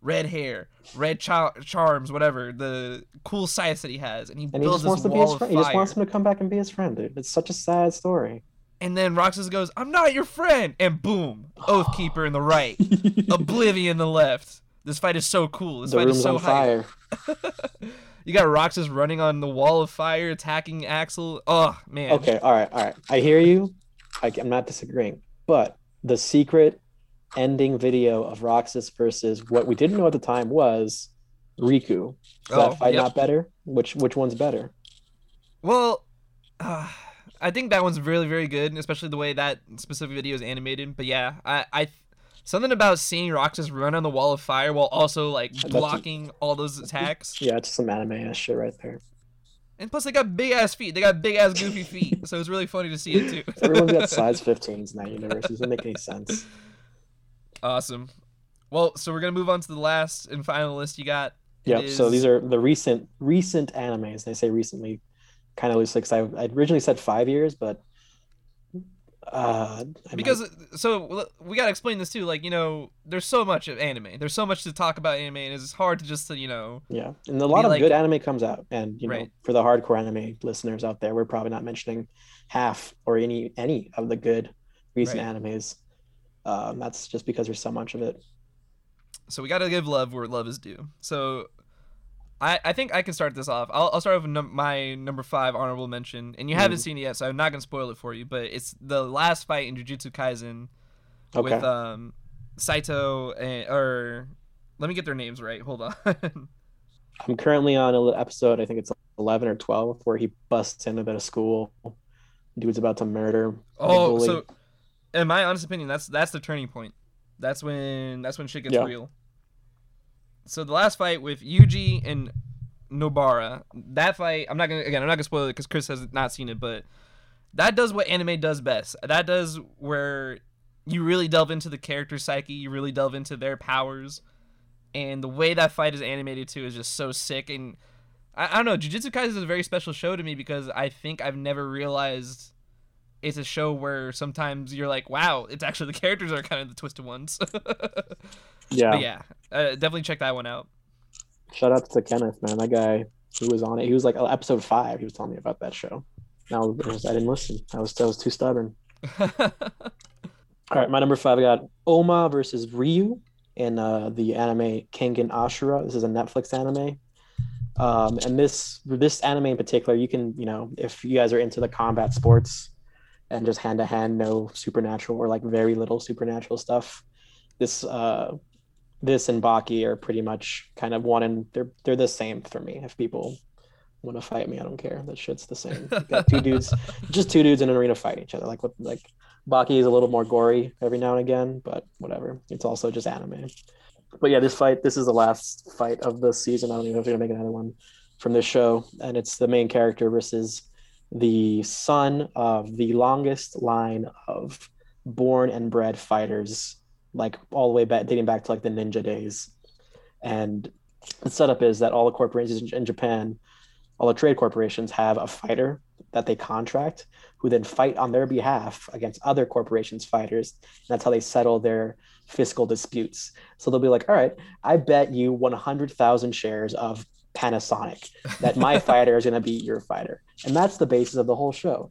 [SPEAKER 1] Red hair, red char- charms, whatever, the cool scythes that he has, and he
[SPEAKER 3] and he
[SPEAKER 1] builds
[SPEAKER 3] just wants
[SPEAKER 1] this wall
[SPEAKER 3] his
[SPEAKER 1] of
[SPEAKER 3] friend. He just wants him to come back and be his friend, dude. It's such a sad story.
[SPEAKER 1] And then Roxas goes, "I'm not your friend," and boom, Oathkeeper in the right, Oblivion in the left. This fight is so cool. This
[SPEAKER 3] the
[SPEAKER 1] fight
[SPEAKER 3] room's
[SPEAKER 1] is so
[SPEAKER 3] on
[SPEAKER 1] hype.
[SPEAKER 3] fire.
[SPEAKER 1] You got Roxas running on the wall of fire, attacking Axel. Oh man.
[SPEAKER 3] Okay, all right, all right. I hear you. I, I'm not disagreeing, but the secret ending video of Roxas versus what we didn't know at the time was Riku. Is
[SPEAKER 1] Oh,
[SPEAKER 3] that fight
[SPEAKER 1] yep.
[SPEAKER 3] not better? Which which one's better?
[SPEAKER 1] Well, uh, I think that one's really, very good, especially the way that specific video is animated. But yeah, I, I, something about seeing Roxas run on the wall of fire while also like blocking all those attacks.
[SPEAKER 3] Yeah, it's some anime ass shit right there.
[SPEAKER 1] And plus, they got big ass feet. They got big ass goofy feet, so it's really funny to see it too.
[SPEAKER 3] Everyone's got size 15s in that universe. It doesn't make any sense.
[SPEAKER 1] awesome. Well, so we're gonna move on to the last and final list you got.
[SPEAKER 3] Yep. So these are the recent recent animes. And I say recently, kind of loosely because I, I originally said five years, but uh, I might-
[SPEAKER 1] because so we gotta explain this too. Like you know, there's so much of anime. There's so much to talk about anime, and it's hard to just to, you know.
[SPEAKER 3] Yeah, and a lot of
[SPEAKER 1] like-
[SPEAKER 3] good anime comes out, and you know,
[SPEAKER 1] Right.
[SPEAKER 3] for the hardcore anime listeners out there, we're probably not mentioning half or any any of the good recent
[SPEAKER 1] Right.
[SPEAKER 3] animes. Um, that's just because there's so much of it.
[SPEAKER 1] So we got to give love where love is due. So I, I think I can start this off. I'll, I'll start with num- my number five honorable mention, and you haven't
[SPEAKER 3] Mhm.
[SPEAKER 1] seen it yet, so I'm not gonna spoil it for you. But it's the last fight in Jujutsu Kaisen
[SPEAKER 3] Okay,
[SPEAKER 1] with um Saito and or let me get their names right. Hold on.
[SPEAKER 3] I'm currently on an episode. I think it's 11 or 12, where he busts in a school. Dude's about to murder.
[SPEAKER 1] oh, so in my honest opinion, that's that's the turning point. That's when that's when shit gets
[SPEAKER 3] Yeah.
[SPEAKER 1] real. So the last fight with Yuji and Nobara, that fight, I'm not gonna again, I'm not gonna spoil it because Chris has not seen it, but that does what anime does best. That does where you really delve into the character psyche, you really delve into their powers, and the way that fight is animated too is just so sick. And I, I don't know, Jujutsu Kaisen is a very special show to me because I think I've never realized it's a show where sometimes you're like, wow, it's actually the characters are kind of the twisted ones.
[SPEAKER 3] Yeah.
[SPEAKER 1] But yeah, uh, definitely check that one out.
[SPEAKER 3] Shout out to Kenneth, man. That guy who was on it. He was like episode five. He was telling me about that show. Now I didn't listen. I was I was too stubborn. All right, my number five. I got Oma versus Ryu in uh, the anime Kengan Ashura. This is a Netflix anime. Um, and this this anime in particular, you can you know if you guys are into the combat sports and just hand to hand, no supernatural or like very little supernatural stuff. This uh, this and Baki are pretty much kind of one and they're they're the same for me. If people want to fight me, I don't care. That shit's the same. Got two dudes, just two dudes in an arena fighting each other. Like what like Baki is a little more gory every now and again, but whatever. It's also just anime. But yeah, this fight, this is the last fight of the season. I don't even know if they're gonna make another one from this show. And it's the main character versus the son of the longest line of born and bred fighters, like all the way back dating back to like the ninja days. And the setup is that all the corporations in Japan, all the trade corporations have a fighter that they contract who then fight on their behalf against other corporations fighters and that's how they settle their fiscal disputes so they'll be like all right i bet you 100000 shares of panasonic that my fighter is going to beat your fighter. And that's the basis of the whole show.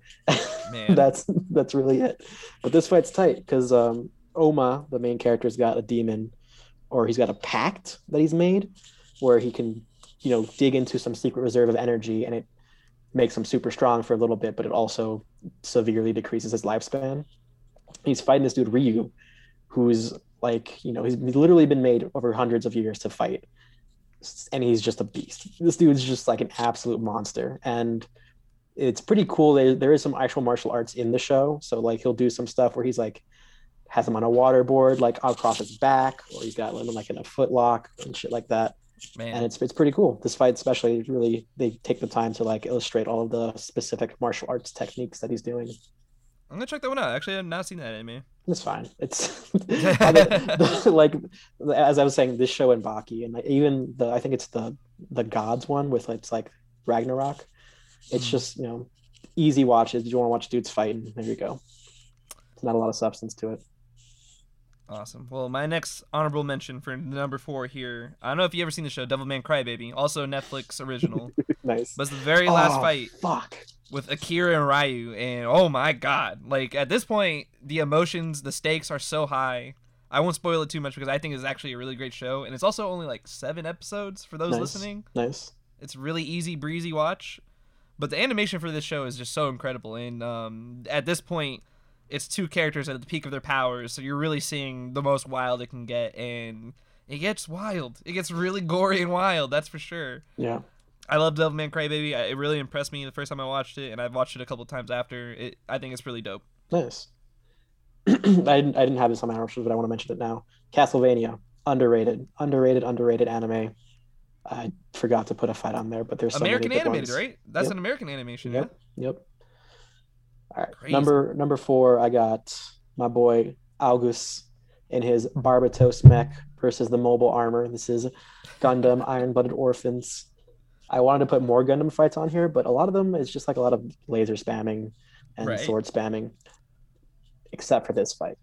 [SPEAKER 1] Man.
[SPEAKER 3] that's that's really it. But this fight's tight because um oma the main character's got a demon or he's got a pact that he's made where he can you know dig into some secret reserve of energy and it makes him super strong for a little bit but it also severely decreases his lifespan. He's fighting this dude ryu who's like you know he's literally been made over hundreds of years to fight and he's just a beast this dude's just like an absolute monster and it's pretty cool there, there is some actual martial arts in the show so like he'll do some stuff where he's like has him on a waterboard, like across his back or he's got him like in a footlock and shit like that
[SPEAKER 1] Man.
[SPEAKER 3] and it's it's pretty cool. This fight, especially, really they take the time to like illustrate all of the specific martial arts techniques that he's doing.
[SPEAKER 1] I'm gonna check that one out. Actually, I've not seen that anime.
[SPEAKER 3] It's fine. It's like as I was saying, this show and Baki, and like, even the I think it's the the gods one with it's like Ragnarok. It's
[SPEAKER 1] Mm.
[SPEAKER 3] just you know easy watches. You want to watch dudes fighting? There you go. It's not a lot of substance to it.
[SPEAKER 1] Awesome. Well, my next honorable mention for number four here. I don't know if you ever seen the show Devilman Crybaby, also Netflix original.
[SPEAKER 3] nice.
[SPEAKER 1] but it's the very last
[SPEAKER 3] Oh,
[SPEAKER 1] fight
[SPEAKER 3] Fuck.
[SPEAKER 1] With Akira and Ryu, and oh my god! Like at this point, the emotions, the stakes are so high. I won't spoil it too much because I think it's actually a really great show, and it's also only like seven episodes for those
[SPEAKER 3] Nice.
[SPEAKER 1] listening.
[SPEAKER 3] Nice.
[SPEAKER 1] It's really easy breezy watch, but the animation for this show is just so incredible. And um, at this point, it's two characters at the peak of their powers, so you're really seeing the most wild it can get, and it gets wild. It gets really gory and wild. That's for sure.
[SPEAKER 3] Yeah.
[SPEAKER 1] I love Devilman Crybaby. It really impressed me the first time I watched it, and I've watched it a couple times after. It, I think it's really dope.
[SPEAKER 3] Nice. I didn't I didn't have this on my articles, but I want to mention it now. Castlevania, underrated, underrated, underrated anime. I forgot to put a fight on there, but there's so many
[SPEAKER 1] American animated,
[SPEAKER 3] ones.
[SPEAKER 1] right? That's
[SPEAKER 3] Yep.
[SPEAKER 1] an American animation,
[SPEAKER 3] Yep. Yep. All right.
[SPEAKER 1] Crazy.
[SPEAKER 3] Number number four, I got my boy Augus in his Barbatos mech versus the mobile armor. This is Gundam Iron Blooded Orphans. I wanted to put more Gundam fights on here, but a lot of them is just like a lot of laser spamming and
[SPEAKER 1] Right.
[SPEAKER 3] sword spamming, except for this fight.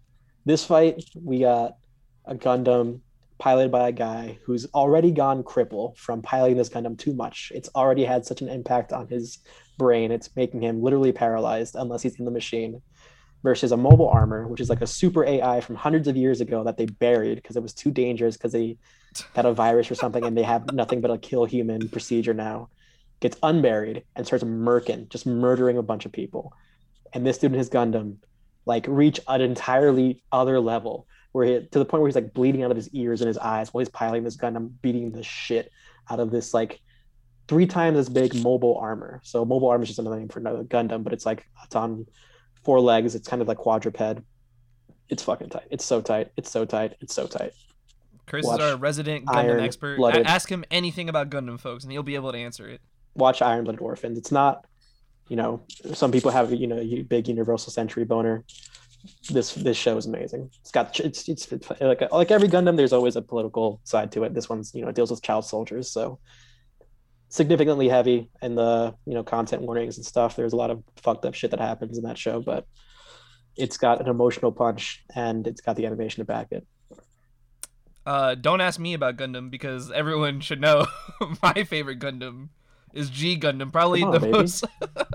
[SPEAKER 3] This fight, we got a Gundam piloted by a guy who's already gone cripple from piloting this Gundam too much. It's already had such an impact on his brain, it's making him literally paralyzed unless he's in the machine. Versus a mobile armor, which is like a super AI from hundreds of years ago that they buried because it was too dangerous because they had a virus or something and they have nothing but a kill human procedure now. Gets unburied and starts murking, just murdering a bunch of people. And this dude and his Gundam like reach an entirely other level where he, to the point where he's like bleeding out of his ears and his eyes while he's piloting this Gundam, beating the shit out of this like three times as big mobile armor. So mobile armor is just another name for another Gundam, but it's like it's on four legs. It's kind of like quadruped. It's fucking tight. It's so tight. It's so tight. It's so tight.
[SPEAKER 1] Chris
[SPEAKER 3] Watch
[SPEAKER 1] is our resident Gundam
[SPEAKER 3] Iron
[SPEAKER 1] expert.
[SPEAKER 3] Blooded.
[SPEAKER 1] ask him anything about Gundam, folks, and he'll be able to answer it.
[SPEAKER 3] Watch Iron Blooded Orphans. It's not, you know, some people have you know big Universal Century boner. This this show is amazing. It's got it's it's, it's like like every Gundam. There's always a political side to it. This one's you know it deals with child soldiers. So significantly heavy in the you know content warnings and stuff. There's a lot of fucked up shit that happens in that show, but it's got an emotional punch and it's got the animation to back it.
[SPEAKER 1] Uh, don't ask me about Gundam because everyone should know my favorite Gundam is G Gundam. Probably
[SPEAKER 3] on,
[SPEAKER 1] the
[SPEAKER 3] baby.
[SPEAKER 1] most.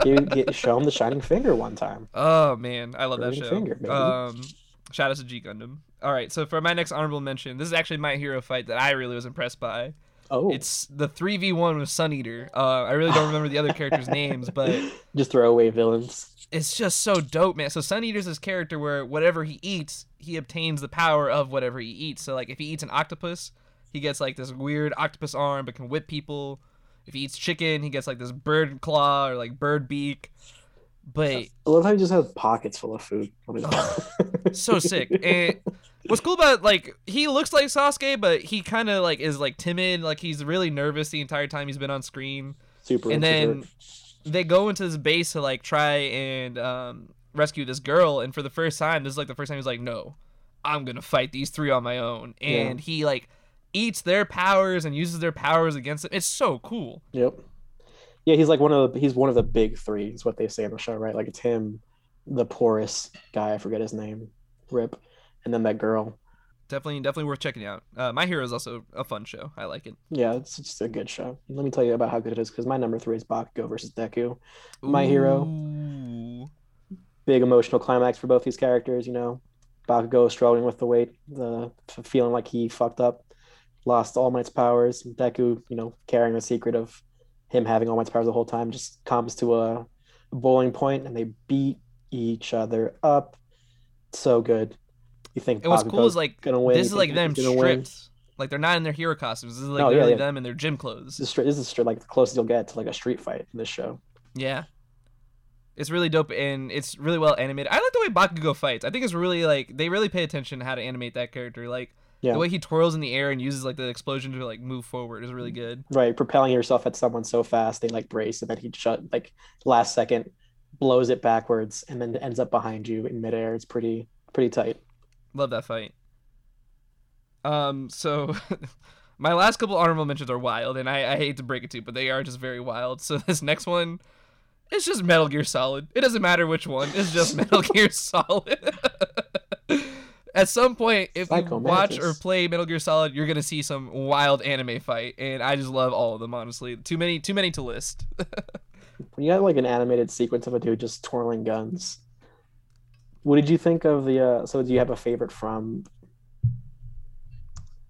[SPEAKER 3] You show him the shining finger one time.
[SPEAKER 1] oh man, I love that show.
[SPEAKER 3] finger, baby.
[SPEAKER 1] um, shout out to G Gundam. All right, so for my next honorable mention, this is actually my hero fight that I really was impressed by.
[SPEAKER 3] Oh,
[SPEAKER 1] It's the three v one with Sun Eater. Uh, I really don't remember the other characters' names, but
[SPEAKER 3] just throwaway villains.
[SPEAKER 1] it's just so dope, man. So Sun Eater's this character where whatever he eats, he obtains the power of whatever he eats. So like if he eats an octopus, he gets like this weird octopus arm but can whip people. If he eats chicken, he gets like this bird claw or like bird beak. But
[SPEAKER 3] I love how he just has pockets full of food. on his back.
[SPEAKER 1] so sick. And what's cool about like he looks like Sasuke, but he kind of like is like timid, like he's really nervous the entire time he's been on screen.
[SPEAKER 3] Super.
[SPEAKER 1] and
[SPEAKER 3] introvert.
[SPEAKER 1] then they go into this base to like try and um, rescue this girl and for the first time this is like the first time he's like no i'm gonna fight these three on my own and he like eats their powers and uses their powers against them it's so cool
[SPEAKER 3] Yep. Yeah, he's like one of the he's one of the big three, is what they say in the show, right? Like it's him, the porous guy, I forget his name, Rip, and then that girl.
[SPEAKER 1] definitely definitely worth checking out uh, my hero is also a fun show i like it
[SPEAKER 3] Yeah, it's just a good show. Let me tell you about how good it is, because my number three is Bakugo versus Deku. My hero. Big emotional climax for both these characters, you know. Bakugo struggling with the weight, the feeling like he fucked up, lost All Might's powers. Deku, you know, carrying the secret of him having All Might's powers the whole time, just comes to a boiling point, and they beat each other up. So good. You think
[SPEAKER 1] and what's cool is like
[SPEAKER 3] gonna win?
[SPEAKER 1] this is like them
[SPEAKER 3] gonna win?
[SPEAKER 1] stripped like they're not in their hero costumes this is like
[SPEAKER 3] Oh, yeah,
[SPEAKER 1] literally
[SPEAKER 3] yeah.
[SPEAKER 1] them in their gym clothes
[SPEAKER 3] This is, straight- this is like the closest you'll get to like a street fight in this show.
[SPEAKER 1] Yeah. It's really dope and it's really well animated. I like the way Bakugo fights. I think it's really like they really pay attention to how to animate that character. Like
[SPEAKER 3] Yeah.
[SPEAKER 1] the way he twirls in the air and uses like the explosion to like move forward is really good.
[SPEAKER 3] Right, propelling yourself at someone so fast they like brace and then he shut like last second blows it backwards and then ends up behind you in midair. It's pretty pretty tight.
[SPEAKER 1] Love that fight. Um so my last couple honorable mentions are wild and I, I hate to break it to you, but they are just very wild. So this next one it's just Metal Gear Solid. It doesn't matter which one. It's just Metal Gear Solid. At some point, if you watch or play Metal Gear Solid, you're gonna see some wild anime fight, and I just love all of them. Honestly, too many, too many to list.
[SPEAKER 3] When you have like an animated sequence of a dude just twirling guns. What did you think of the uh so do you have a favorite from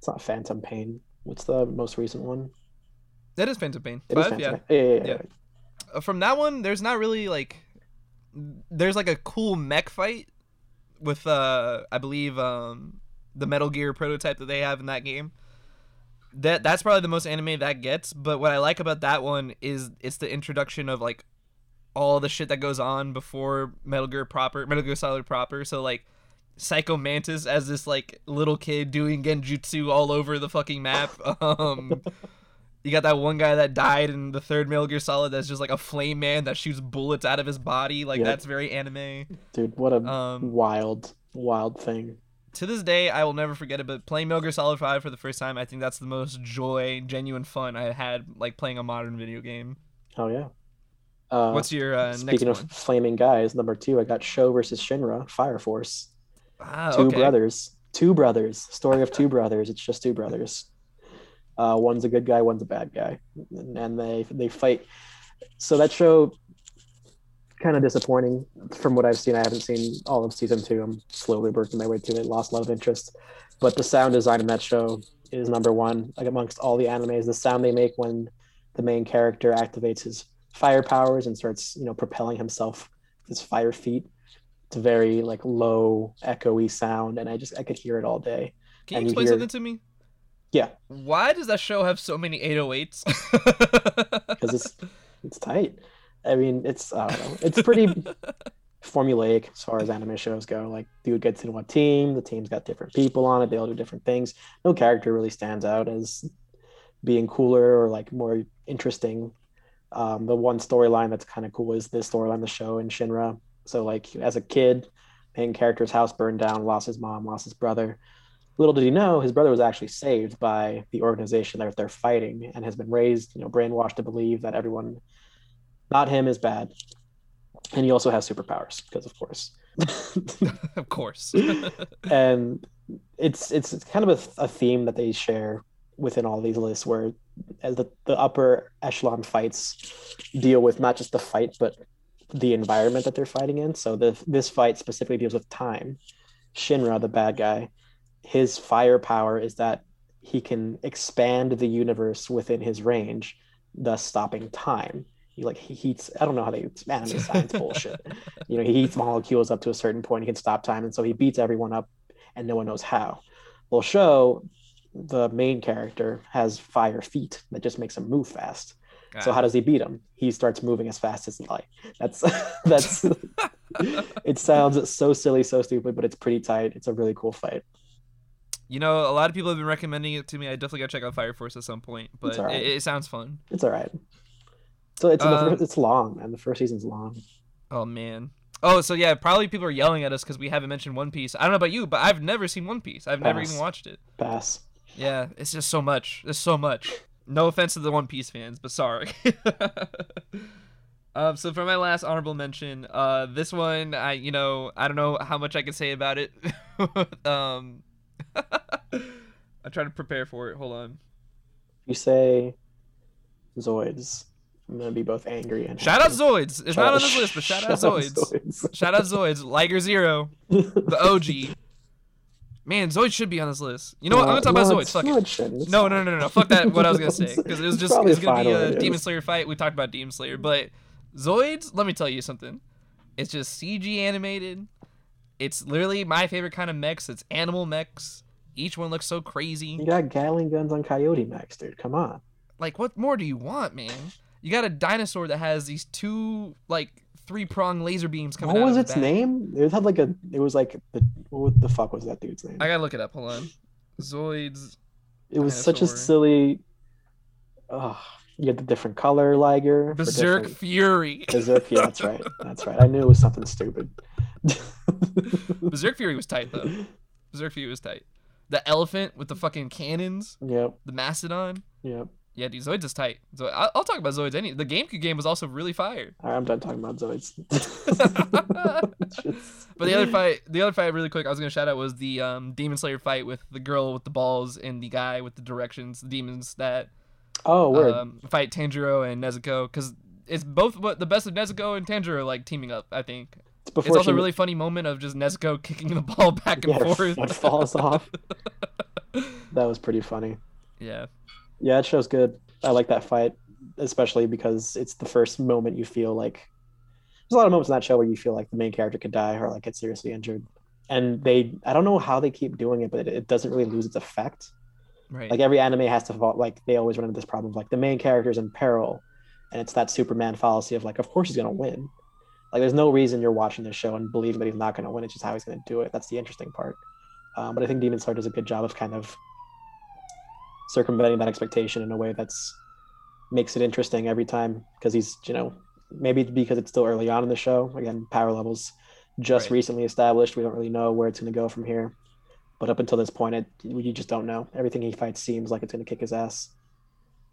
[SPEAKER 3] it's not Phantom Pain. What's the most recent one?
[SPEAKER 1] that is Phantom Pain.
[SPEAKER 3] It is
[SPEAKER 1] Five, yeah.
[SPEAKER 3] Phantom Pain. Yeah, yeah, yeah.
[SPEAKER 1] Yeah. Uh, From that one, there's not really like, there's like a cool mech fight with uh, I believe um, the Metal Gear prototype that they have in that game. That that's probably the most anime that gets. But what I like about that one is it's the introduction of like all the shit that goes on before Metal Gear proper, Metal Gear Solid proper. So like Psycho Mantis as this like little kid doing genjutsu all over the fucking map. Um, you got that one guy that died in the third Metal Gear Solid that's just like a flame man that shoots bullets out of his body. Like
[SPEAKER 3] Yep.
[SPEAKER 1] that's very anime.
[SPEAKER 3] Dude, what a
[SPEAKER 1] Um,
[SPEAKER 3] wild, wild thing.
[SPEAKER 1] to this day, I will never forget it. But playing Metal Gear Solid Five for the first time, I think that's the most joy, genuine fun I had like playing a modern video game.
[SPEAKER 3] Oh yeah. Uh,
[SPEAKER 1] What's your uh, next
[SPEAKER 3] speaking of flaming guys, number two, I got Sho versus Shinra, Fire Force.
[SPEAKER 1] Ah,
[SPEAKER 3] two
[SPEAKER 1] okay.
[SPEAKER 3] brothers. Two brothers. Story of two brothers. It's just two brothers. Uh, one's a good guy one's a bad guy. And, and they they fight. So that show kind of disappointing from what i've seen. I haven't seen all of season two. I'm slowly working my way to it. Lost a lot of interest. But the sound design in that show is number one. Like amongst all the animes the sound they make when the main character activates his fire powers and starts you know propelling himself with his fire feet it's a very like low echoey sound and i just i could hear it all day
[SPEAKER 1] Can you
[SPEAKER 3] and you
[SPEAKER 1] explain
[SPEAKER 3] hear-
[SPEAKER 1] something to me?
[SPEAKER 3] Yeah.
[SPEAKER 1] Why does that show have so many 808s?
[SPEAKER 3] because it's it's tight i mean it's i don't know it's pretty formulaic as far as anime shows go like dude gets in one team the team's got different people on it they all do different things no character really stands out as being cooler or like more interesting um, the one storyline that's kind of cool is this storyline the Sho in shinra so like as a kid main character's house burned down lost his mom lost his brother Little did he know, his brother was actually saved by the organization that they're fighting and has been raised, you know, brainwashed to believe that everyone, not him, is bad. And he also has superpowers because, of course.
[SPEAKER 1] of course.
[SPEAKER 3] and it's it's kind of a, a theme that they share within all these lists where the, the upper echelon fights deal with not just the fight but the environment that they're fighting in. So the, this fight specifically deals with time. Shinra the bad guy his firepower is that he can expand the universe within his range thus stopping time. He like he heats i don't know how they anime science bullshit. You know he heats molecules up to a certain point he can stop time and so he beats everyone up and no one knows how. Well Sho the main character has fire feet that just makes him move fast. Got so it. how does he beat him? He starts moving as fast as light. That's that's it sounds so silly, so stupid, but it's pretty tight. It's a really cool fight.
[SPEAKER 1] You know, a lot of people have been recommending it to me. I definitely gotta check out Fire Force at some point, but right. it, it, sounds fun.
[SPEAKER 3] It's all right. So it's uh, first, it's long, and the first season's long.
[SPEAKER 1] Oh man. Oh, so yeah, probably people are yelling at us because we haven't mentioned One Piece. I don't know about you, but I've never seen One Piece. I've Pass. never even watched it.
[SPEAKER 3] Pass.
[SPEAKER 1] Yeah, it's just so much. There's so much. No offense to the One Piece fans, but sorry. um, so for my last honorable mention, uh, this one, I you know I don't know how much I can say about it. um, I try to prepare for it. Hold on.
[SPEAKER 3] You say Zoids. I'm gonna be both angry and
[SPEAKER 1] shout happy. out Zoids. It's shout not on this list, but shout, shout out Zoids. Zoids. shout out Zoids. Liger Zero, the OG. Man, Zoid should be on this list. You know what? I'm gonna talk about Zoid. Fuck it. No, no, no, no, no. Fuck that. What I was gonna say because it was just it's gonna be a Demon Slayer fight. We talked about Demon Slayer, but Zoids. Let me tell you something. It's just CG animated. It's literally my favorite kind of mechs. It's animal mechs. Each one looks so crazy.
[SPEAKER 3] You got Gatling guns on Coyote mechs, dude. Come on.
[SPEAKER 1] Like, what more do you want, man? You got a dinosaur that has these two like three prong laser beams coming. Out.
[SPEAKER 3] What was
[SPEAKER 1] its
[SPEAKER 3] name? It had like a. It was like the. What the fuck was that dude's name?
[SPEAKER 1] I gotta look it up. Hold on. Zoids.
[SPEAKER 3] It was dinosaur. such a silly. Oh, you had the different color Liger.
[SPEAKER 1] Berserk Fury.
[SPEAKER 3] Berserk. Yeah, that's right. That's right. I knew it was something stupid.
[SPEAKER 1] Berserk Fury was tight though. Berserk Fury was tight. The elephant with the fucking cannons.
[SPEAKER 3] Yep.
[SPEAKER 1] The mastodon.
[SPEAKER 3] Yep.
[SPEAKER 1] Yeah, dude, Zoids is tight. So I'll, I'll talk about Zoids. Any the GameCube game was also really fire.
[SPEAKER 3] I'm done talking about Zoids.
[SPEAKER 1] but the other fight, the other fight, really quick, I was gonna shout out was the um, Demon Slayer fight with the girl with the balls and the guy with the directions, the demons that
[SPEAKER 3] oh word. Um,
[SPEAKER 1] fight Tanjiro and Nezuko because it's both what the best of Nezuko and Tanjiro like teaming up. I think. It's, it's also a really funny moment of just Nezuko kicking the ball back and yeah, forth.
[SPEAKER 3] It falls off. that was pretty funny.
[SPEAKER 1] Yeah.
[SPEAKER 3] Yeah, it shows good. I like that fight, especially because it's the first moment you feel like there's a lot of moments in that show where you feel like the main character could die or like get seriously injured. And they, I don't know how they keep doing it, but it, it doesn't really lose its effect.
[SPEAKER 1] Right.
[SPEAKER 3] Like every anime has to fall, like they always run into this problem of like the main character's in peril, and it's that Superman fallacy of like, of course he's gonna win. Like there's no reason you're watching this show and believing that he's not gonna win. It's just how he's gonna do it. That's the interesting part. Um, but I think Demon Slayer does a good job of kind of circumventing that expectation in a way that's makes it interesting every time because he's you know maybe because it's still early on in the show. Again power levels just right. recently established. We don't really know where it's going to go from here. But up until this point it you just don't know. Everything he fights seems like it's going to kick his ass.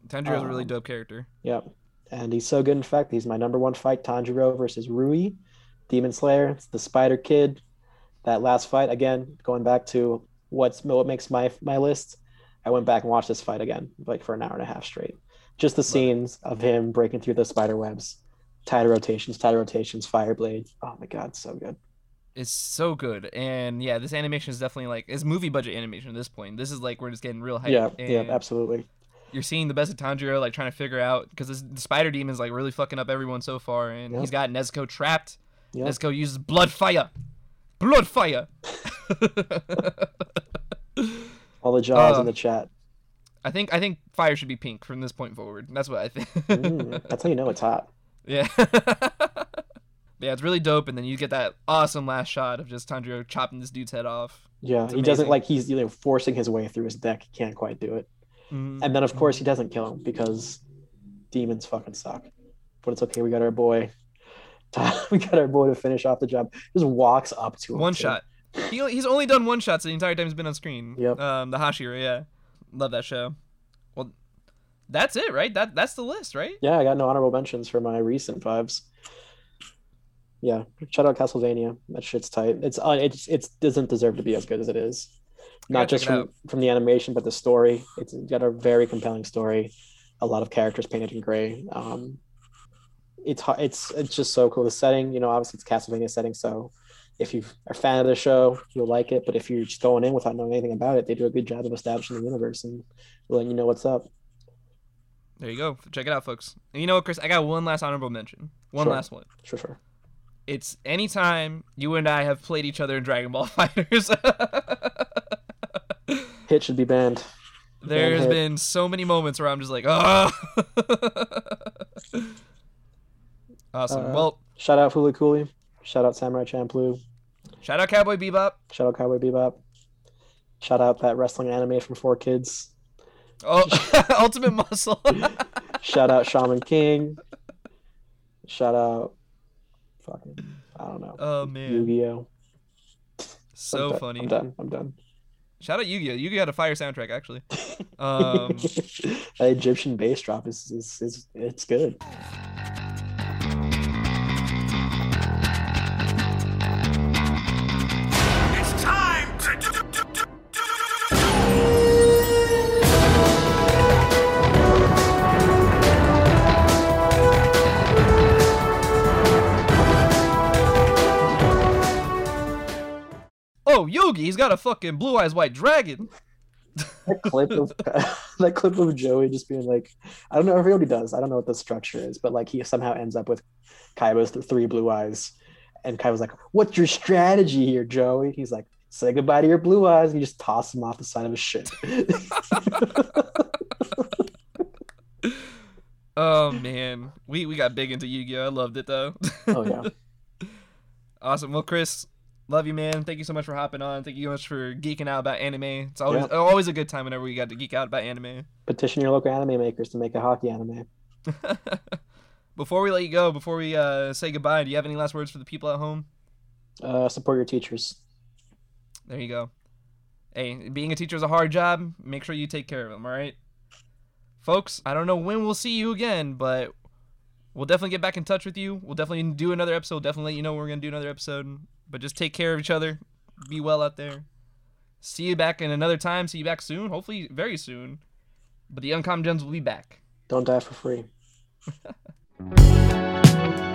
[SPEAKER 1] Tanjiro's um, a really um, dope character.
[SPEAKER 3] yep. And he's so good in fact he's my number one fight tanjiro versus rui demon slayer. It's the spider kid. That last fight again going back to what's what makes my my list I went back and watched this fight again, like for an hour and a half straight. Just the scenes of him breaking through the spider webs, tidal rotations, tidal rotations, fire blade. Oh my god, so good.
[SPEAKER 1] It's so good, and yeah, this animation is definitely like it's movie budget animation at this point. This is like we're just getting real hype.
[SPEAKER 3] Yeah, yeah, absolutely.
[SPEAKER 1] You're seeing the best of Tanjiro like trying to figure out because the spider demon is like really fucking up everyone so far, and he's got Nezuko trapped. Yep. Nezuko uses blood fire, blood fire.
[SPEAKER 3] All the jaws uh, in the chat.
[SPEAKER 1] I think I think fire should be pink from this point forward. That's what I think.
[SPEAKER 3] mm, that's how you know it's hot.
[SPEAKER 1] Yeah. yeah, it's really dope, and then you get that awesome last shot of just Tanjiro chopping this dude's head off.
[SPEAKER 3] Yeah, he doesn't like he's you know forcing his way through his deck. He can't quite do it. Mm-hmm. And then of course he doesn't kill him because demons fucking suck. But it's okay. We got our boy. we got our boy to finish off the job. Just walks up to him.
[SPEAKER 1] One too. shot. He, he's only done one shots the entire time he's been on screen.
[SPEAKER 3] Yep.
[SPEAKER 1] Um, the Hashira, yeah. Love that show. Well, that's it, right? That that's the list, right?
[SPEAKER 3] Yeah, I got no honorable mentions for my recent vibes. Yeah, shout out Castlevania. That shit's tight. It's uh, it's it doesn't deserve to be as good as it is. Not just from, from the animation, but the story. It's got a very compelling story. A lot of characters painted in gray. Um, it's it's it's just so cool. The setting, you know, obviously it's Castlevania setting, so if you are a fan of the show, you'll like it. But if you're just going in without knowing anything about it, they do a good job of establishing the universe and letting you know what's up.
[SPEAKER 1] There you go. Check it out, folks. And you know what, Chris? I got one last honorable mention. One
[SPEAKER 3] Sure.
[SPEAKER 1] last one.
[SPEAKER 3] Sure, sure.
[SPEAKER 1] It's anytime you and I have played each other in Dragon Ball Fighters.
[SPEAKER 3] Hit should be banned.
[SPEAKER 1] There's
[SPEAKER 3] hit.
[SPEAKER 1] been so many moments where I'm just like, oh. awesome.
[SPEAKER 3] Uh,
[SPEAKER 1] well,
[SPEAKER 3] Shout out Fooly Cooley. Shout out Samurai Champloo.
[SPEAKER 1] Shout out Cowboy Bebop.
[SPEAKER 3] Shout out Cowboy Bebop. Shout out that wrestling anime from Four Kids.
[SPEAKER 1] Oh, Ultimate Muscle.
[SPEAKER 3] Shout out Shaman King. Shout out fucking I don't know.
[SPEAKER 1] oh man,
[SPEAKER 3] Yu-Gi-Oh.
[SPEAKER 1] so
[SPEAKER 3] I'm
[SPEAKER 1] funny.
[SPEAKER 3] I'm done. I'm done.
[SPEAKER 1] Shout out Yu-Gi-Oh. Yu-Gi-Oh had a fire soundtrack actually. Um,
[SPEAKER 3] that Egyptian bass drop is, is is it's good.
[SPEAKER 1] Oh, Yugi, he's got a fucking blue eyes white dragon.
[SPEAKER 3] That clip of that clip of Joey just being like, I don't know if what does. I don't know what the structure is, but like he somehow ends up with Kaiba's th- three blue eyes, and Kaiba's like, "What's your strategy here, Joey?" He's like, "Say goodbye to your blue eyes." And he just tosses him off the side of a ship.
[SPEAKER 1] Oh man, we we got big into Yu-Gi-Oh. I loved it though.
[SPEAKER 3] oh yeah,
[SPEAKER 1] Awesome. Well, Chris, love you, man. Thank you so much for hopping on. Thank you so much for geeking out about anime. It's always
[SPEAKER 3] Yeah.
[SPEAKER 1] always a good time whenever we got to geek out about anime.
[SPEAKER 3] petition your local anime makers to make a hockey anime.
[SPEAKER 1] before we let you go, before we uh, say goodbye, do you have any last words for the people at home?
[SPEAKER 3] Uh, support your teachers.
[SPEAKER 1] There you go. Hey, being a teacher is a hard job. Make sure you take care of them. All right, folks. I don't know when we'll see you again, but we'll definitely get back in touch with you. We'll definitely do another episode. Definitely let you know we're gonna do another episode. But just take care of each other. Be well out there. See you back in another time. See you back soon. Hopefully, very soon. But the Uncommon Gems will be back.
[SPEAKER 3] Don't die for free.